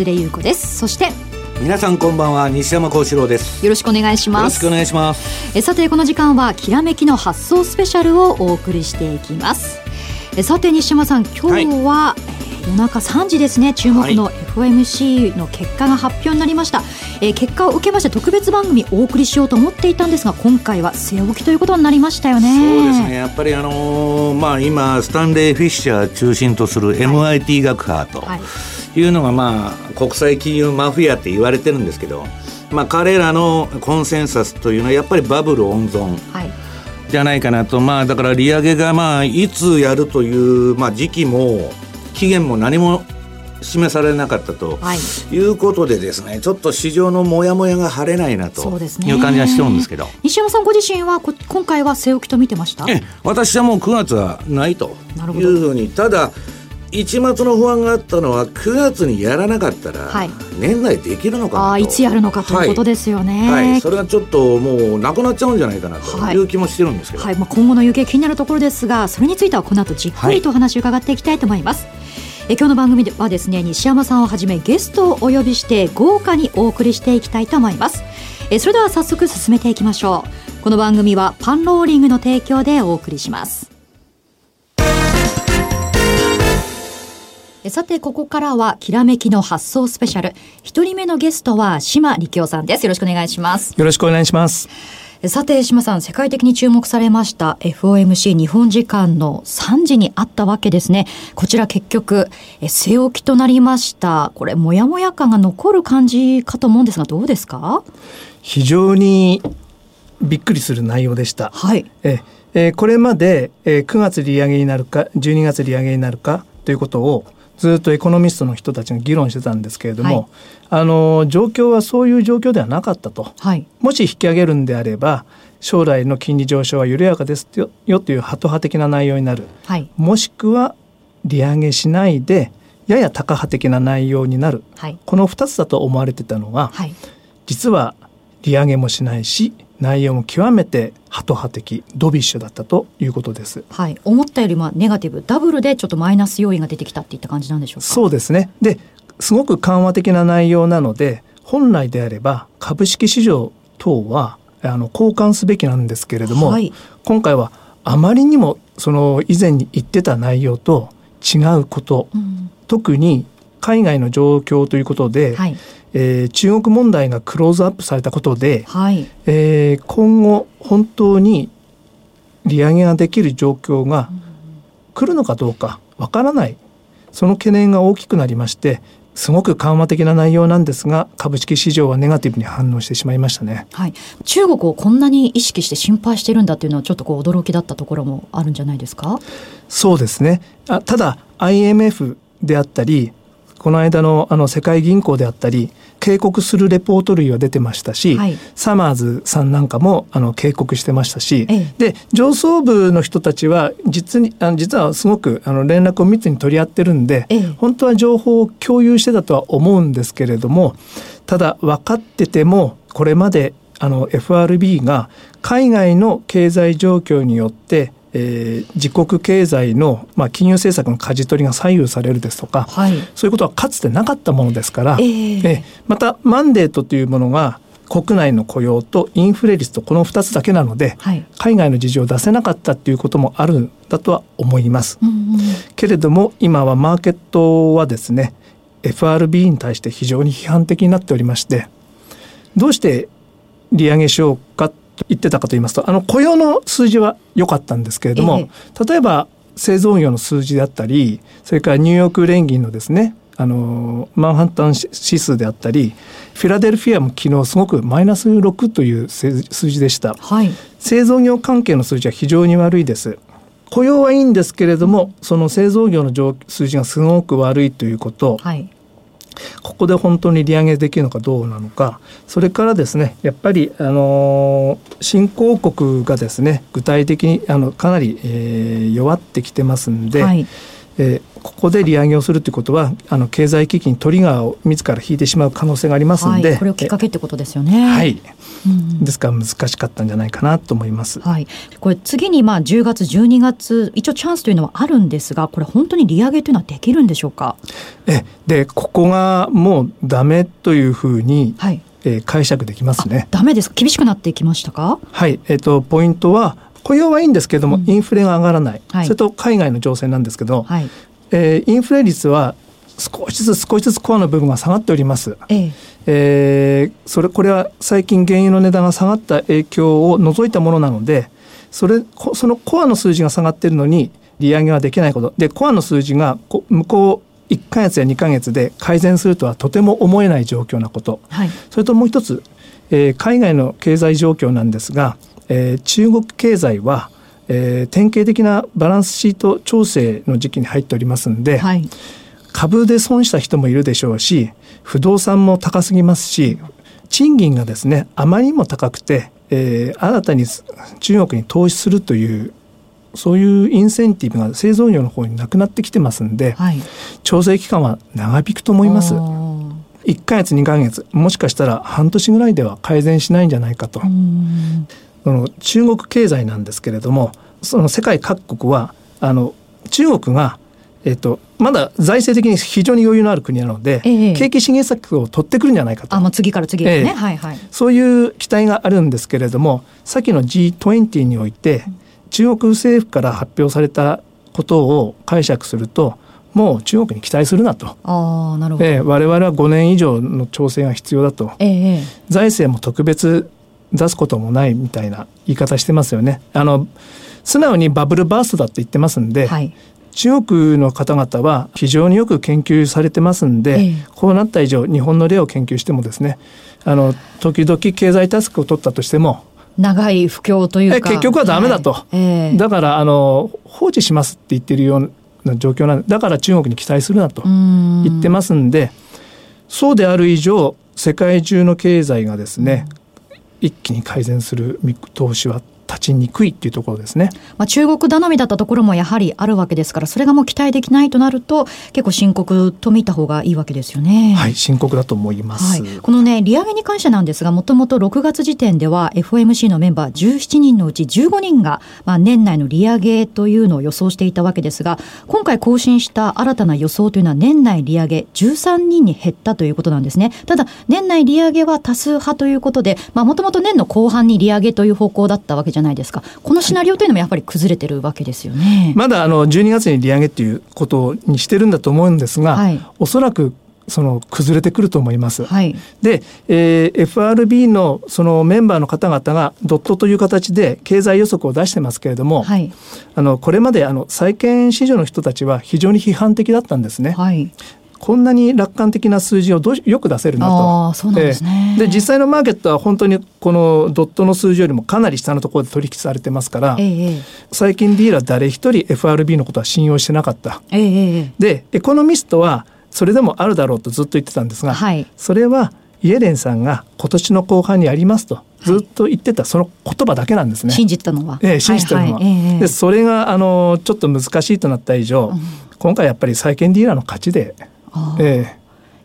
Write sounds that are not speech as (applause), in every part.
江連優子です。そして皆さんこんばんは。西山幸四郎です。よろしくお願いします。よろしくお願いします。えさてこの時間はきらめきの発想スペシャルをお送りしていきます。えさて西山さん今日は、はい夜中3時ですね。注目の FOMC の結果が発表になりました、はい、えー、結果を受けまして特別番組お送りしようと思っていたんですが今回は据え置きということになりましたよね。そうですね。やっぱりあのー、まあ今スタンレー・フィッシャー中心とする MIT 学派というのがまあ国際金融マフィアって言われてるんですけどまあ彼らのコンセンサスというのはやっぱりバブル温存、はい。じゃないかなと、まあ、だから利上げがまあいつやるという、まあ、時期も期限も何も示されなかったと、はい、いうことでですねちょっと市場のモヤモヤが晴れないなという感じがしてるんですけど、ね、西山さんご自身は今回は据え置きと見てました？え私はもう9月はないというふうに。ただ一末の不安があったのは9月にやらなかったら、年内できるのかあいつやるのかということですよね、はい、はい、それはちょっともうなくなっちゃうんじゃないかなとい。う気もしてるんですけど、はい、はい、まあ、今後の行方気になるところですがそれについてはこの後じっくりとお話を伺っていきたいと思います、え今日の番組ではですね西山さんをはじめゲストをお呼びして豪華にお送りしていきたいと思います。えそれでは早速進めていきましょう。この番組はパンローリングの提供でお送りしますさて、ここからは、きらめきの発想スペシャル。一人目のゲストは、島力夫さんです。よろしくお願いします。よろしくお願いします。さて、島さん、世界的に注目されました FOMC 日本時間の3時にあったわけですね。こちら結局、据え置きとなりました。これ、もやもや感が残る感じかと思うんですが、どうですか？非常にびっくりする内容でした。はい。ええこれまで、え9月利上げになるか、12月利上げになるかということを、ずっとエコノミストの人たちが議論してたんですけれども、はい、あの状況はそういう状況ではなかったと、はい、もし引き上げるんであれば将来の金利上昇は緩やかですよよというハト派的な内容になる、はい、もしくは利上げしないでややタカ派的な内容になる、この2つだと思われてたのが、実は利上げもしないし内容も極めてハト派的ドビッシュだったということです。はい、思ったよりもネガティブダブルでちょっとマイナス要因が出てきたっていった感じなんでしょうか？そうですね。ですごく緩和的な内容なので本来であれば株式市場等はあの交換すべきなんですけれども、はい、今回はあまりにもその以前に言ってた内容と違うこと、うん、特に海外の状況ということで、はいえー、中国問題がクローズアップされたことで、はい。えー、今後本当に利上げができる状況が来るのかどうかわからない。その懸念が大きくなりましてすごく緩和的な内容なんですが株式市場はネガティブに反応してしまいましたね、はい、中国をこんなに意識して心配してるんだっていうのはちょっとこう驚きだったところもあるんじゃないですか？そうですね。あただ IMF であったりこの間のあの世界銀行であったり警告するレポート類は出てましたし、はい、サマーズさんなんかもあの警告してましたし、ええ、で上層部の人たちは実にあの実はすごくあの連絡を密に取り合ってるんで、え、本当は情報を共有してたとは思うんですけれどもただ分かっててもこれまであの FRB が海外の経済状況によってえー、自国経済の、まあ、金融政策の舵取りが左右されるですとか、はい、そういうことはかつてなかったものですから、えー、えまたマンデートというものが国内の雇用とインフレ率とこの2つだけなので、はい、海外の事情を出せなかったっていうこともあるんだとは思います。うんうん、けれども今はマーケットはですね FRB に対して非常に批判的になっておりましてどうして利上げしようか言ってたかと言いますとあの雇用の数字は良かったんですけれども、ええ、例えば製造業の数字であったりそれからニューヨーク連銀のですねあのマンハッタン指数であったりフィラデルフィアも昨日すごくマイナス6という数字でした、はい、製造業関係の数字は非常に悪いです。雇用はいいんですけれどもその製造業の数字がすごく悪いということ、はい、ここで本当に利上げできるのかどうなのか。それからですねやっぱりあの新興国がですね具体的にあのかなり、えー、弱ってきてますんで、はい、えー、ここで利上げをするということはあの経済危機にトリガーを自ら引いてしまう可能性がありますので、はい、これをきっかけってことですよね。はい、うん、ですから難しかったんじゃないかなと思います。はい、これ次にまあ10月12月一応チャンスというのはあるんですがこれ本当に利上げというのはできるんでしょうか？えでここがもうダメというふうに、はい。えー、解釈できますね。ダメです厳しくなってきましたか？はい、えっ、ー、とポイントは雇用はいいんですけれども、うん、インフレが上がらない、はい、それと海外の情勢なんですけど、はい、えー、インフレ率は少しずつ少しずつコアの部分が下がっております。ええ。えー、それこれは最近原油の値段が下がった影響を除いたものなのでそれそのコアの数字が下がっているのに利上げはできないこと。でコアの数字が向こう1か月や2か月で改善するとはとても思えない状況なこと、はい、それともう一つ、えー、海外の経済状況なんですが、えー、中国経済はえー、典型的なバランスシート調整の時期に入っておりますんで、はい、株で損した人もいるでしょうし不動産も高すぎますし賃金がですねあまりにも高くて、えー、新たに中国に投資するというそういうインセンティブが製造業の方になくなってきてますんで、はい、調整期間は長引くと思います。1か月2か月もしかしたら半年ぐらいでは改善しないんじゃないかと。その中国経済なんですけれどもその世界各国はあの中国がえっと、まだ財政的に非常に余裕のある国なので、ええ、景気刺激策を取ってくるんじゃないかと。あ、次から次へね、えはいはい。そういう期待があるんですけれども、先の G20 において、中国政府から発表されたことを解釈すると、もう中国に期待するなと。あなるほど、えー、我々は5年以上の調整が必要だと。ええ、財政も特別出すこともないみたいな言い方してますよね。あの素直にバブルバーストだって言ってますんで、はい、中国の方々は非常によく研究されてますんで、ええ、こうなった以上日本の例を研究してもですねあの時々経済タスクを取ったとしても長い不況というか。結局はダメだと、はい。え、だからあの放置しますって言ってるような状況なんでだから中国に期待するなと言ってますんでそうである以上世界中の経済がですね、一気に改善する見通しは立ちにくいっていうところですね。まあ、中国頼みだったところもやはりあるわけですから、それがもう期待できないとなると、結構深刻と見た方がいいわけですよね。はい、深刻だと思います。はい、このね、利上げに関してなんですが、もともと6月時点では FOMC のメンバー17人のうち15人が、まあ、年内の利上げというのを予想していたわけですが、今回更新した新たな予想というのは年内利上げ13人に減ったということなんですね。ただ、年内利上げは多数派ということで、まあ、もともと年の後半に利上げという方向だったわけじゃないですか。このシナリオというのもやっぱり崩れてるわけですよね。まだあの12月に利上げっていうことにしてるんだと思うんですが、はい、おそらくその崩れてくると思います。はい、で、えー、FRB のそのメンバーの方々がドットという形で経済予測を出してますけれども、はい、あのこれまであの債券市場の人たちは非常に批判的だったんですね。はい、こんなに楽観的な数字をどよく出せるなと。あそうなんですね、で実際のマーケットは本当にこのドットの数字よりもかなり下のところで取引されてますから、ええ、最近ディーラー誰一人 FRB のことは信用してなかった。え、でエコノミストはそれでもあるだろうとずっと言ってたんですが、はい、それはイエレンさんが今年の後半にやりますとずっと言ってたその言葉だけなんですね。信じてたのは。ええ、信じてたのは。はいはい、でそれがあのちょっと難しいとなった以上、うん、今回やっぱり債券ディーラーの勝ちで、ええ、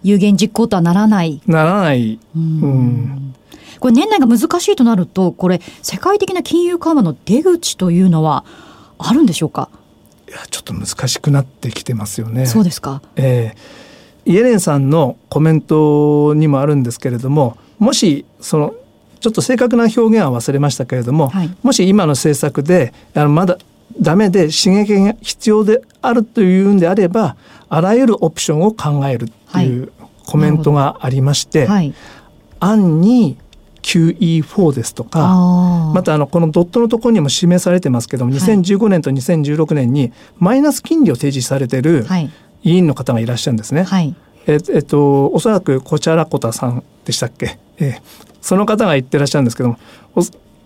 有言実行とはならない。ならない。うん。これ年内が難しいとなると、これ世界的な金融緩和の出口というのはあるんでしょうか？いやちょっと難しくなってきてますよね。そうですか。えー、イエレンさんのコメントにもあるんですけれども、もしそのちょっと正確な表現は忘れましたけれども、はい、もし今の政策であのまだダメで刺激が必要であるというんであればあらゆるオプションを考えるっていうコメントがありまして、はい、案に QE4 ですとかまたあのこのドットのところにも示されてますけども、2015年と2016年にマイナス金利を提示されてる委員の方がいらっしゃるんですね。はい、ええっとおそらくコチャラコタさんでしたっけ、えその方が言ってらっしゃるんですけども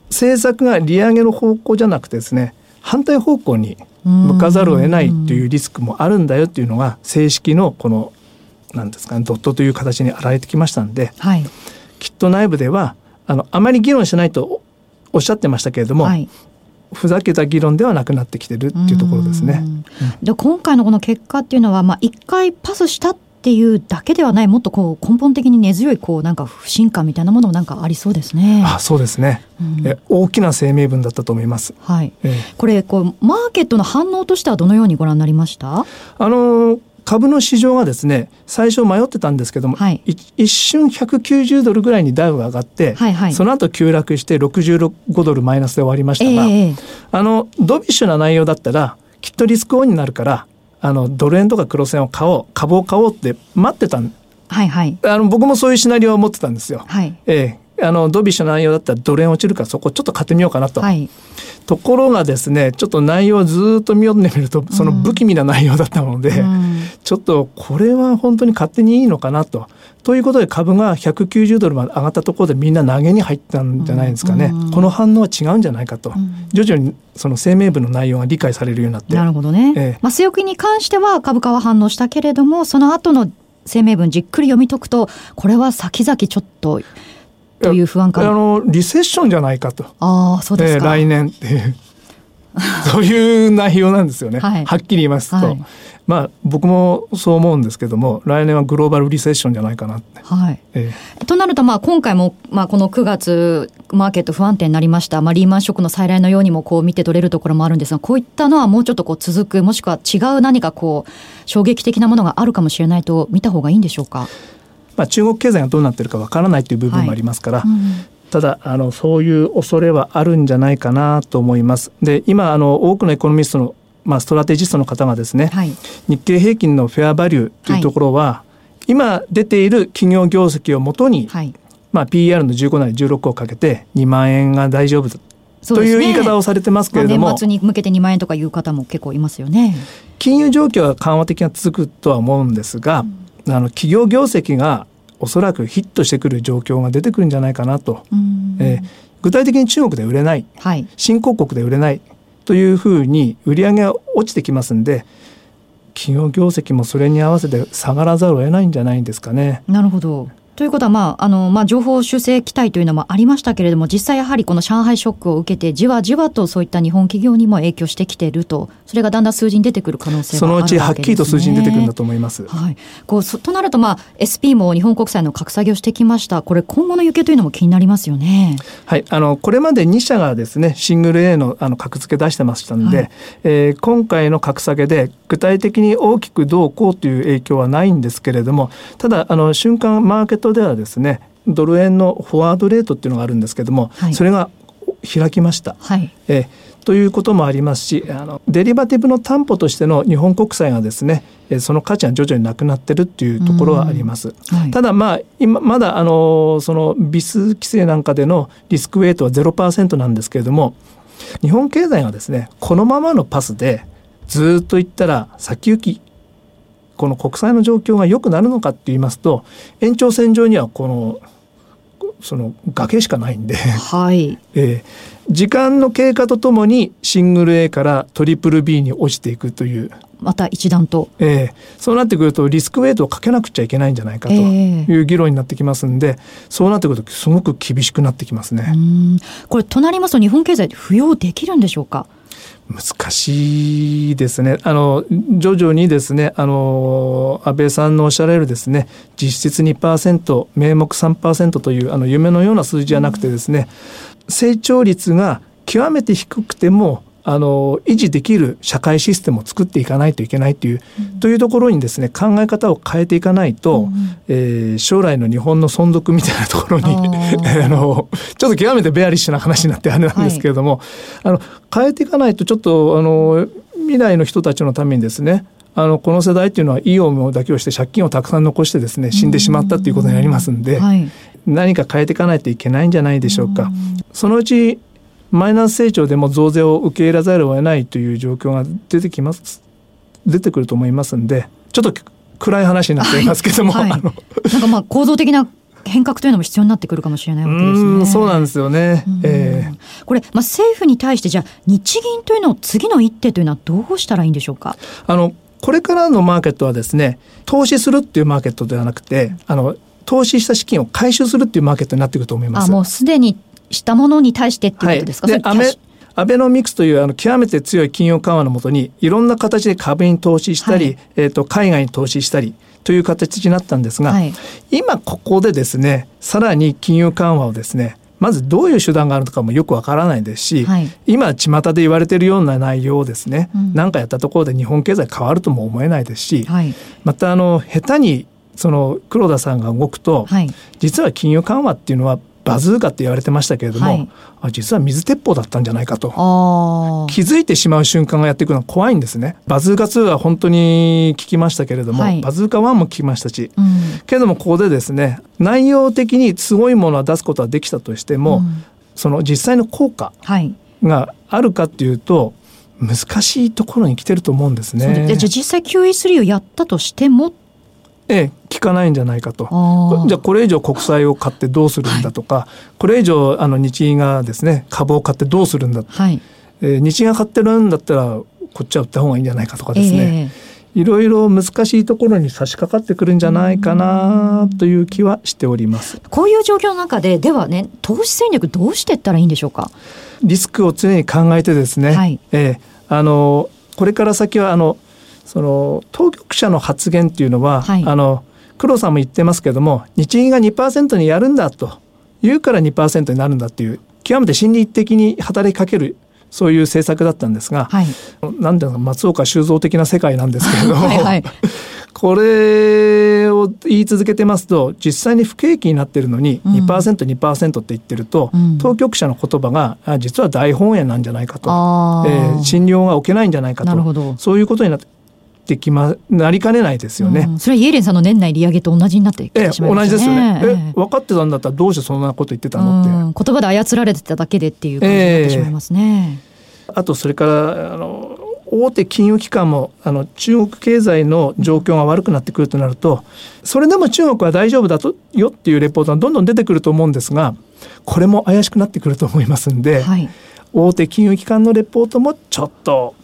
政策が利上げの方向じゃなくてですね反対方向に向かざるを得ないというリスクもあるんだよっていうのが正式のこのなんですかねドットという形に現れてきましたんで、はい、きっと内部ではあのあまり議論しないとおっしゃってましたけれども、はい、ふざけた議論ではなくなってきてるっていうところですね。で今回のこの結果っていうのは、まあ、一回パスしたっていうだけではないもっとこう根本的に根強いこうなんか不信感みたいなものなんかありそうですね。あそうですね、うん、え大きな声明文だったと思います。はい、えこれこうマーケットの反応としてはどのようにご覧になりました？あの株の市場がですね最初迷ってたんですけども、はい、一瞬190ドルぐらいにダウが上がって、はいはい、その後急落して65ドルマイナスで終わりましたが、えー、あのドビッシュな内容だったらきっとリスクオンになるからあのドル円とか黒線を買おう株を買おうって待ってたんはいはい、あの僕もそういうシナリオを持ってたんですよ。はい、ええ、あのドビッシュの内容だったらドル円落ちるからそこちょっと買ってみようかなと。はい、ところがですねちょっと内容をずっと見読んでみるとその不気味な内容だったので、うん、ちょっとこれは本当に勝手にいいのかなと。ということで株が190ドルまで上がったところでみんな投げに入ったんじゃないですかね、うん、この反応は違うんじゃないかと、うん、徐々にその声明文の内容が理解されるようになって。なるほどね、ええ、まあ、強気に関しては株価は反応したけれどもその後の声明文じっくり読み解くとこれは先々ちょっとという不安感。あのリセッションじゃないかと。あそうですか、えー、来年っていう。(laughs) そういう内容なんですよね、はい、はっきり言いますと、はい、まあ僕もそう思うんですけども来年はグローバルリセッションじゃないかなって。はい。えー、となるとまあ今回もまあこの9月マーケット不安定になりました、まあ、リーマンショックの再来のようにもこう見て取れるところもあるんですがこういったのはもうちょっとこう続くもしくは違う何かこう衝撃的なものがあるかもしれないと見た方がいいんでしょうか？まあ、中国経済がどうなってるかわからないという部分もありますから、はい。うん、ただあのそういう恐れはあるんじゃないかなと思います。で今あの多くのエコノミストのまあ、ストラテジストの方がですね、はい、日経平均のフェアバリューというところは、はい、今出ている企業業績をもとに、はい。まあ、PER の15なり16をかけて2万円が大丈夫と。いう言い方をされてますけれども、年末に向けて2万円とかいう方も結構いますよね。金融状況は緩和的が続くとは思うんですが、うん、あの企業業績がおそらくヒットしてくる状況が出てくるんじゃないかなと、えー、具体的に中国で売れない、はい、新興国で売れないというふうに売り上げが落ちてきますんで企業業績もそれに合わせて下がらざるを得ないんじゃないんですかね。なるほどということは、まああのまあ、情報修正期待というのもありましたけれども実際やはりこの上海ショックを受けてじわじわとそういった日本企業にも影響してきているとそれがだんだん数字に出てくる可能性があるわけで。す、ね、そのうちはっきりと数字に出てくるんだと思い。ます。はい、こうとなると、まあ、SP も日本国債の格下げをしてきました。これ今後の行方というのも気になりますよね。はい、あのこれまで2社がですねシングル A のあの格付け出してましたので、はい、えー、今回の格下げで具体的に大きくどうこうという影響はないんですけれどもただあの瞬間マーケットではですねドル円のフォワードレートっていうのがあるんですけども、はい、それが開きました。はい、えということもありますしあのデリバティブの担保としての日本国債がですねその価値が徐々になくなってるっていうところはあります。はい、ただまあ今まだあのその微数規制なんかでのリスクウェイトは0%なんですけれども日本経済がですねこのままのパスでずっといったら先行きこの国債の状況が良くなるのかって言いますと延長線上にはこのその崖しかないんで、はい。(laughs) えー、時間の経過とともにシングル A からトリプル B に落ちていくという。また一段と、えー、そうなってくるとリスクウェイトをかけなくちゃいけないんじゃないかという議論になってきますんで、えー、そうなってくるとすごく厳しくなってきますね。これとなりますと日本経済浮揚できるんでしょうか？難しいですね。あの、徐々にですね、あの、安倍さんのおっしゃられるですね、実質2%、名目3%という、あの、夢のような数字じゃなくてですね、成長率が極めて低くても、あの維持できる社会システムを作っていかないといけないという、うん、というところにですね考え方を変えていかないと、うん、えー、将来の日本の存続みたいなところに (laughs) あのちょっと極めてベアリッシュな話になってあれなんですけれども、はい、あの変えていかないとちょっとあの未来の人たちのためにですねあのこの世代っていうのはいい思いだけをして借金をたくさん残してですね死んでしまったっていうことになりますんで、はい、何か変えていかないといけないんじゃないでしょうか。そのうちマイナス成長でも増税を受け入れざるを得ないという状況が出てきます出てくると思いますんでちょっと暗い話になっていますけども、はい、なんかまあ構造的な変革というのも必要になってくるかもしれないわけですね。そうなんですよね。えー、これ、まあ、政府に対してじゃあ日銀というのを次の一手というのはどうしたらいいんでしょうか？あのこれからのマーケットはですね投資するっていうマーケットではなくてあの投資した資金を回収するっていうマーケットになっていくと思います。あもうすでにしたものに対してっていうことですか、はい、でアベノミクスというあの極めて強い金融緩和のもとにいろんな形で株に投資したり、はい、えーと、海外に投資したりという形になったんですが、はい、今ここでですねさらに金融緩和をですねまずどういう手段があるのかもよくわからないですし、はい、今巷で言われているような内容をですね何、うん、かやったところで日本経済変わるとも思えないですし、はい、またあの下手にその黒田さんが動くと、はい、実は金融緩和っていうのはバズーカって言われてましたけれども、はい、あ実は水鉄砲だったんじゃないかと。気づいてしまう瞬間がやってくるのは怖いんですね。バズーカ2は本当に聞きましたけれども、はい、バズーカ1も聞きましたし、うん、けれどもここでですね内容的にすごいものは出すことはできたとしても、うん、その実際の効果があるかっていうと、難しいところに来てると思うんですね。じゃあ実際 QE3 をやったとしてもええ、効かないんじゃないかと。じゃあこれ以上国債を買ってどうするんだとか、はい、これ以上あの日銀がですね株を買ってどうするんだ、はい、えー、日銀が買ってるんだったらこっちは売った方がいいんじゃないかとかですね、えー、いろいろ難しいところに差し掛かってくるんじゃないかなという気はしております。こういう状況の中でではね投資戦略どうしていったらいいんでしょうか？リスクを常に考えてですね、はい、えー、あのこれから先はあのその当局者の発言っていうのは、はい、あの黒さんも言ってますけども日銀が2%にやるんだと言うから2%になるんだっていう極めて心理的に働きかけるそういう政策だったんですが、はい、なんだろう松岡修造的な世界なんですけれども (laughs) はい、これを言い続けてますと実際に不景気になってるのに 2%2%、うん、2%って言ってると、うん、当局者の言葉が実は大本営なんじゃないかと、えー、診療が置けないんじゃないかと。そういうことになってってきまなりかねないですよね、うん、それはイエレンさんの年内利上げと同じになってきてしまいますね、え同じですよね、え分かってたんだったらどうしてそんなこと言ってたのって、言葉で操られてただけでっていう感じになってしまいますね、えー、あとそれからあの大手金融機関もあの中国経済の状況が悪くなってくるとなるとそれでも中国は大丈夫だとよっていうレポートがどんどん出てくると思うんですがこれも怪しくなってくると思いますんで、はい、大手金融機関のレポートもちょっと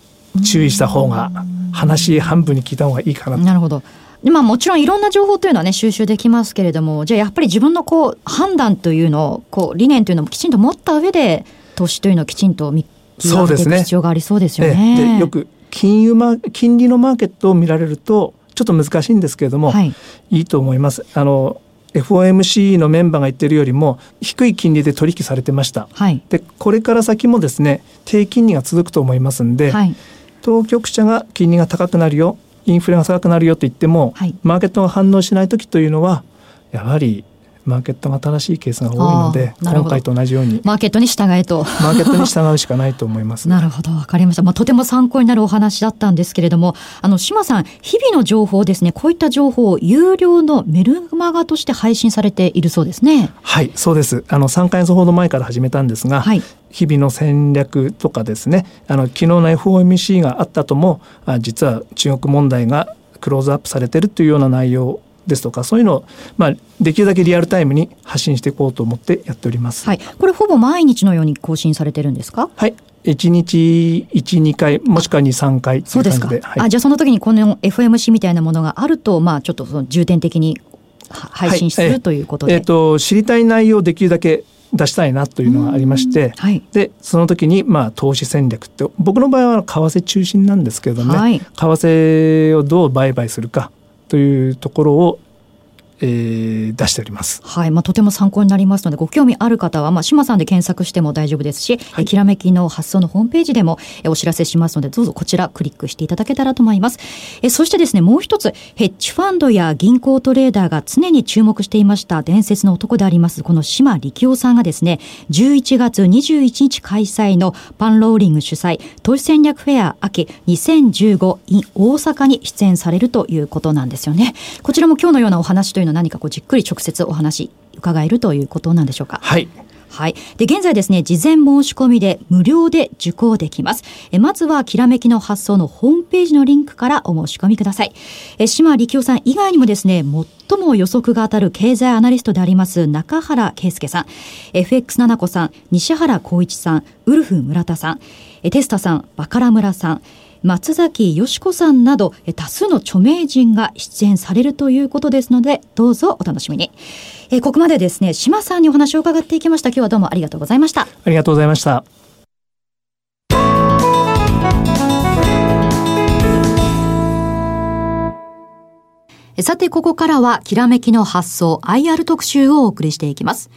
注意した方が話半分に聞いた方がいいかななるほど。まあ、もちろんいろんな情報というのはね収集できますけれどもじゃあやっぱり自分のこう判断というのをこう理念というのもきちんと持った上で投資というのをきちんと見極めていく必要がありそうですよね。ねよく金融マ金利のマーケットを見られるとちょっと難しいんですけれども、はい、いいと思います。あの FOMC のメンバーが言ってるよりも低い金利で取引されてました。はい、でこれから先もですね低金利が続くと思いますんで、はい、当局者が金利が高くなるよインフレが高くなるよと言っても、はい、マーケットが反応しない時というのはやはりマーケットが正しいケースが多いので今回と同じようにマーケットに従えと。マーケットに従うしかないと思います、ね、(laughs) なるほどわかりました、まあ、とても参考になるお話だったんですけれどもあの島さん日々の情報ですねこういった情報を有料のメルマガとして配信されているそうですね。はいそうです。あの3か月ほど前から始めたんですが、はい、日々の戦略とかですねあの昨日の FOMC があったとも実は中国問題がクローズアップされてるというような内容ですとかそういうのを、まあ、できるだけリアルタイムに発信していこうと思ってやっております。はい、これほぼ毎日のように更新されてるんですか？はい。1日12回もしくは23回そうですか、はい、あじゃあその時にこの FMC みたいなものがあるとまあちょっとその重点的に配信する、はい、ということで、えー、と知りたい内容をできるだけ出したいなというのがありまして、はい、でその時にまあ投資戦略って僕の場合は為替中心なんですけれどもね、はい、為替をどう売買するかというところをえー、出しております。はい、まあとても参考になりますので、ご興味ある方はまあ島さんで検索しても大丈夫ですし、はい、きらめきの発送のホームページでもお知らせしますので、どうぞこちらクリックしていただけたらと思います。えそしてですね、もう一つヘッジファンドや銀行トレーダーが常に注目していました伝説の男でありますこの島力夫さんがですね、11月21日開催のパンローリング主催投資戦略フェア秋2015 in 大阪に出演されるということなんですよね。こちらも今日のようなお話というのは何かこうじっくり直接お話伺えるということなんでしょうか？はい。はい。で、現在ですね、事前申し込みで無料で受講できます。えまずは、きらめきの発送のホームページのリンクからお申し込みください。え島力夫さん以外にもですね、最も予測が当たる経済アナリストであります中原圭介さん、FX 七子さん、西原光一さん、ウルフ村田さん、テスタさん、バカラ村さん、松崎よし子さんなど多数の著名人が出演されるということですのでどうぞお楽しみに、え、ここまでですね島さんにお話を伺っていきました。今日はどうもありがとうございました。ありがとうございました。さて、ここからは、きらめきの発想 IR 特集をお送りしていきます。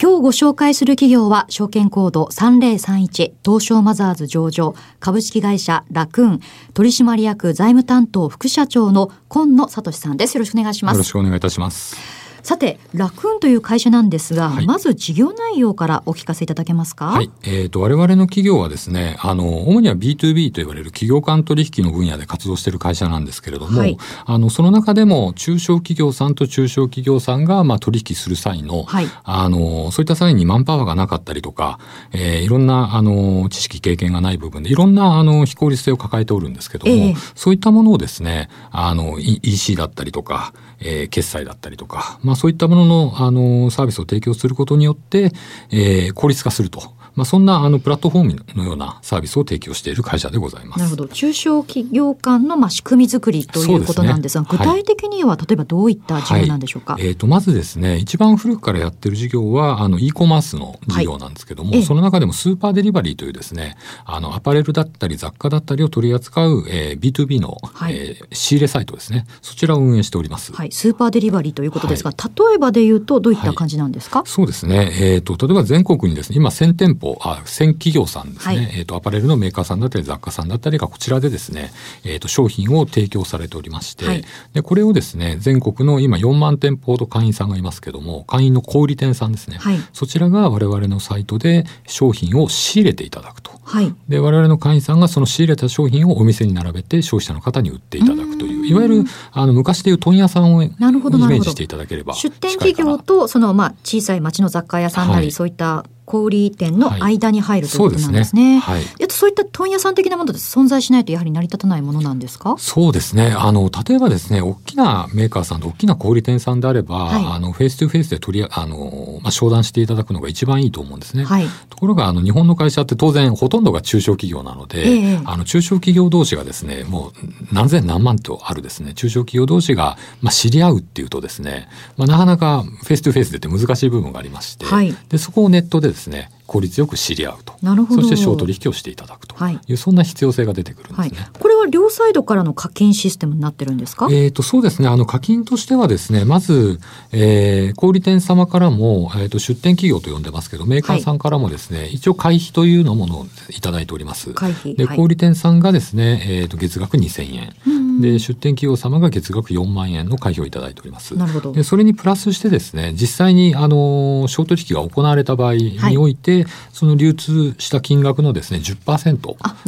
今日ご紹介する企業は、証券コード3031東証マザーズ上場株式会社ラクーン取締役財務担当副社長の今野聡さんです。よろしくお願いします。よろしくお願いいたします。さてラクーンという会社なんですが、はい、まず事業内容からお聞かせいただけますか？はい、えっ、ー、と我々の企業はですね、あの主には B2B と言われる企業間取引の分野で活動している会社なんですけれども、はい、あのその中でも中小企業さんと中小企業さんがまあ取引する際の、はい、あのそういった際にマンパワーがなかったりとか、えー、いろんなあの知識経験がない部分でいろんなあの非効率性を抱えておるんですけども、えー、そういったものをですね、あの EC だったりとか、えー、決済だったりとか、まあそういったもののあのサービスを提供することによって、えー、効率化すると。まあ、そんなあのプラットフォームのようなサービスを提供している会社でございます。なるほど。中小企業間のまあ仕組み作りということなんですが、すね、具体的には例えばどういった事業なんでしょうか？はい、えっ、ー、とまずですね、一番古くからやってる事業はあの e コマースの事業なんですけども、はい、その中でもスーパーデリバリーというですね、あのアパレルだったり雑貨だったりを取り扱う、えー、B2B の、はい、えー、仕入れサイトですね。そちらを運営しております。はい。スーパーデリバリーということですが、例えばで言うとどういった感じなんですか？そうですね。えっ、ー、と例えば全国にですね、今1000店舗あ1000企業さんですね、はい、えっ、ー、と、アパレルのメーカーさんだったり雑貨さんだったりがこちらでですね、えっ、ー、と、商品を提供されておりまして、はい、で、これをですね、全国の今4万店舗ほど会員さんがいますけども、会員の小売店さんですね、はい、そちらが我々のサイトで商品を仕入れていただくと。はい、で我々の会員さんがその仕入れた商品をお店に並べて消費者の方に売っていただくといういわゆるあの昔でいう問屋さんをイメージしていただければ出店企業とそのまあ小さい町の雑貨屋さんなり、そういった小売店の間に入るということなんですね。はい、そう、ね。はい、そういった問屋さん的なもので存在しないとやはり成り立たないものなんですか？そうですね。あの、例えばですね、大きなメーカーさんと大きな小売店さんであれば、はい、あの、フェイス2フェイスで取り、あの、まあ、商談していただくのが一番いいと思うんですね。はい、ところが、あの、日本の会社って当然ほとんどが中小企業なので、えー、あの、中小企業同士がですね、もう何千何万とあるですね、中小企業同士が、まあ、知り合うっていうとですね、まあ、なかなかフェイス2フェイスでって難しい部分がありまして、はい、で、そこをネットでですね、効率よく知り合うと。なるほど。そして小取引をしていただくと。い。う、はい、そんな必要性が出てくるんですね、はい、これは両サイドからの課金システムになってるんですか？えっ、とそうですね。あの課金としてはですねまず、えー、小売店様からも、えーと、出店企業と呼んでますけどメーカーさんからもですね、はい、一応会費というのものをいただいております。会費。で小売店さんがですね、えーと、月額2000円、で出店企業様が月額4万円の会費をいただいております。なるほど。でそれにプラスしてですね実際にあの小取引が行われた場合において、その流通した金額のですね10%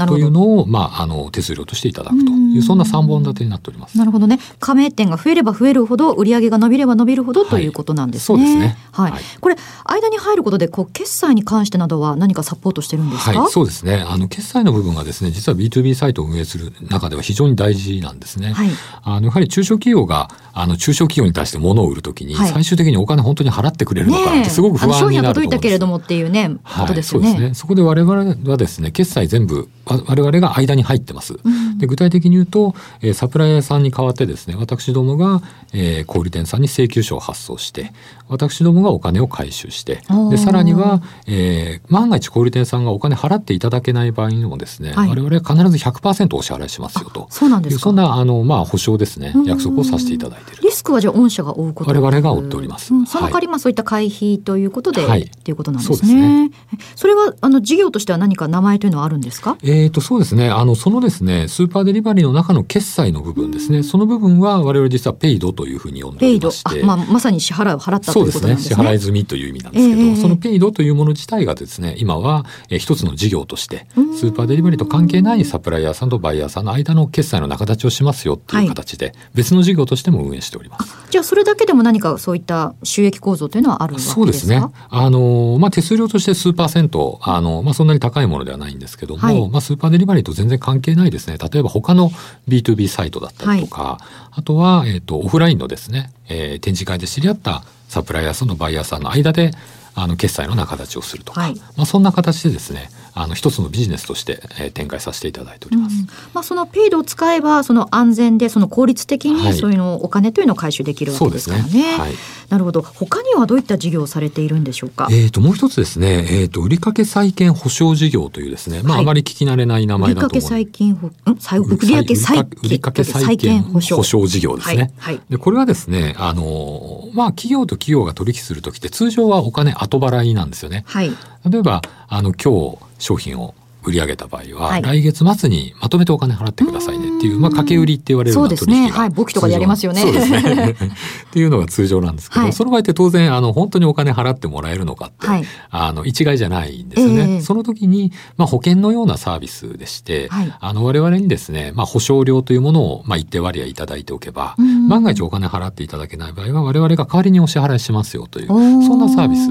というのをまああの手数料としていただくというそんな3本立てになっております。なるほどね。加盟店が増えれば増えるほど売上が伸びれば伸びるほどということなんですね。はい、そうですね。はい。はい、これ間に入ることでこう決済に関してなどは何かサポートしてるんですか？はい、そうですね。あの決済の部分はですね実は B2B サイトを運営する中では非常に大事なんですね。はい。あのやはり中小企業があの中小企業に対して物を売るときに、最終的にお金本当に払ってくれるのかってすごく不安になると思うんです。商品が届いたけれどもっていうね、ことですよね。そうですね。そこで我々はですね決済全部我々が間に入ってます。うん、で具体的に言うと、えー、サプライヤーさんに代わってですね私どもが、えー、小売店さんに請求書を発送して私どもがお金を回収してでさらには、えー、万が一小売店さんがお金払っていただけない場合にもですね、はい、我々は必ず100%お支払いしますよと。そうなんですそんなあの、まあ、保証ですね。約束をさせていただいている。リスクはじゃあ御社が負うこと我々が負っております、うん、その代わりまあそういった会費ということで、はい、っていうことなんですね。そ、ね、れはあの事業としては何か名前というのはあるんですか？えっ、とそうですね。あのそのですねスーパーデリバリーの中の決済の部分ですね、その部分は我々実はペイドというふうに呼んでおりまして。まあ、まさに支払いを払ったということなんですね。そうですね支払い済みという意味なんですけど、えー、そのペイドというもの自体がですね今は、えー、一つの事業としてスーパーデリバリーと関係ないサプライヤーさんとバイヤーさんの間の決済の仲立ちをしますよっていう形で、別の事業としても運営しております。じゃあそれだけでも何かそういった収益構造というのはあるわけですか？そうですね。あのまあ手数料として数パーセントあのまあそんなに高いものではないんですけども、はい、まあスーパーデリバリーと全然関係ないですね。例えば他の B2B サイトだったりとか、はい、あとはえっ、ー、とオフラインのですね、えー、展示会で知り合ったサプライヤーさんのバイヤーさんの間であの決済の仲立ちをするとか、はい、まあ、そんな形でですねあの一つのビジネスとして、えー、展開させていただいております。うん、まあ、そのペイドを使えばその安全でその効率的にそういうのお金というのを回収できるわけですからね。ねはい、なるほど。他にはどういった事業をされているんでしょうか？えっ、ー、ともう一つですね、えっ、ー、と売掛債券保証事業というですね、まあ、はい、あまり聞き慣れない名前だと思う。売掛債券保、ん、売掛債売掛債券保証事業ですね。はい、でこれはですね、あのまあ企業と企業が取引する時って通常はお金後払いなんですよね。はい、例えばあの今日商品を売り上げた場合は、はい、来月末にまとめてお金払ってくださいねっていう、まあ、掛け売りって言われるような取引が。はい、簿記とかでやりますよね。そうですね。(laughs) っていうのが通常なんですけど、はい、その場合って当然、あの、本当にお金払ってもらえるのかって、はい、あの、一概じゃないんですよね。えー、その時に、まあ、保険のようなサービスでして、はい、あの、我々にですね、まあ、保証料というものを、まあ、一定割合いただいておけば、万が一お金払っていただけない場合は、我々が代わりにお支払いしますよという、そんなサービス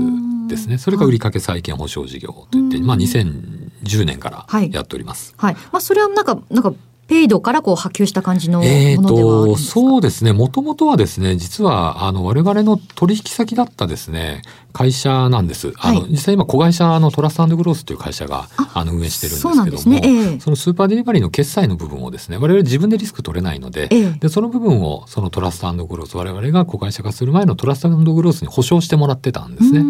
ですね。それが売掛債券保証事業といって、まあ、2010年からやっております。はい。はい、まあ、それはなんか、なんか、ペイドからこう波及した感じのものではあるんですか、そうですね。もともとはですね、実は、あの、我々の取引先だったですね、会社なんです。あの、はい、実際今子会社のトラストグロースという会社があの運営してるんですけども、そ、ねえー、そのスーパーデリバリーの決済の部分をですね、我々自分でリスク取れないので、えー、でその部分をそのトラストグロース我々が子会社化する前のトラストグロースに保証してもらってたんですね。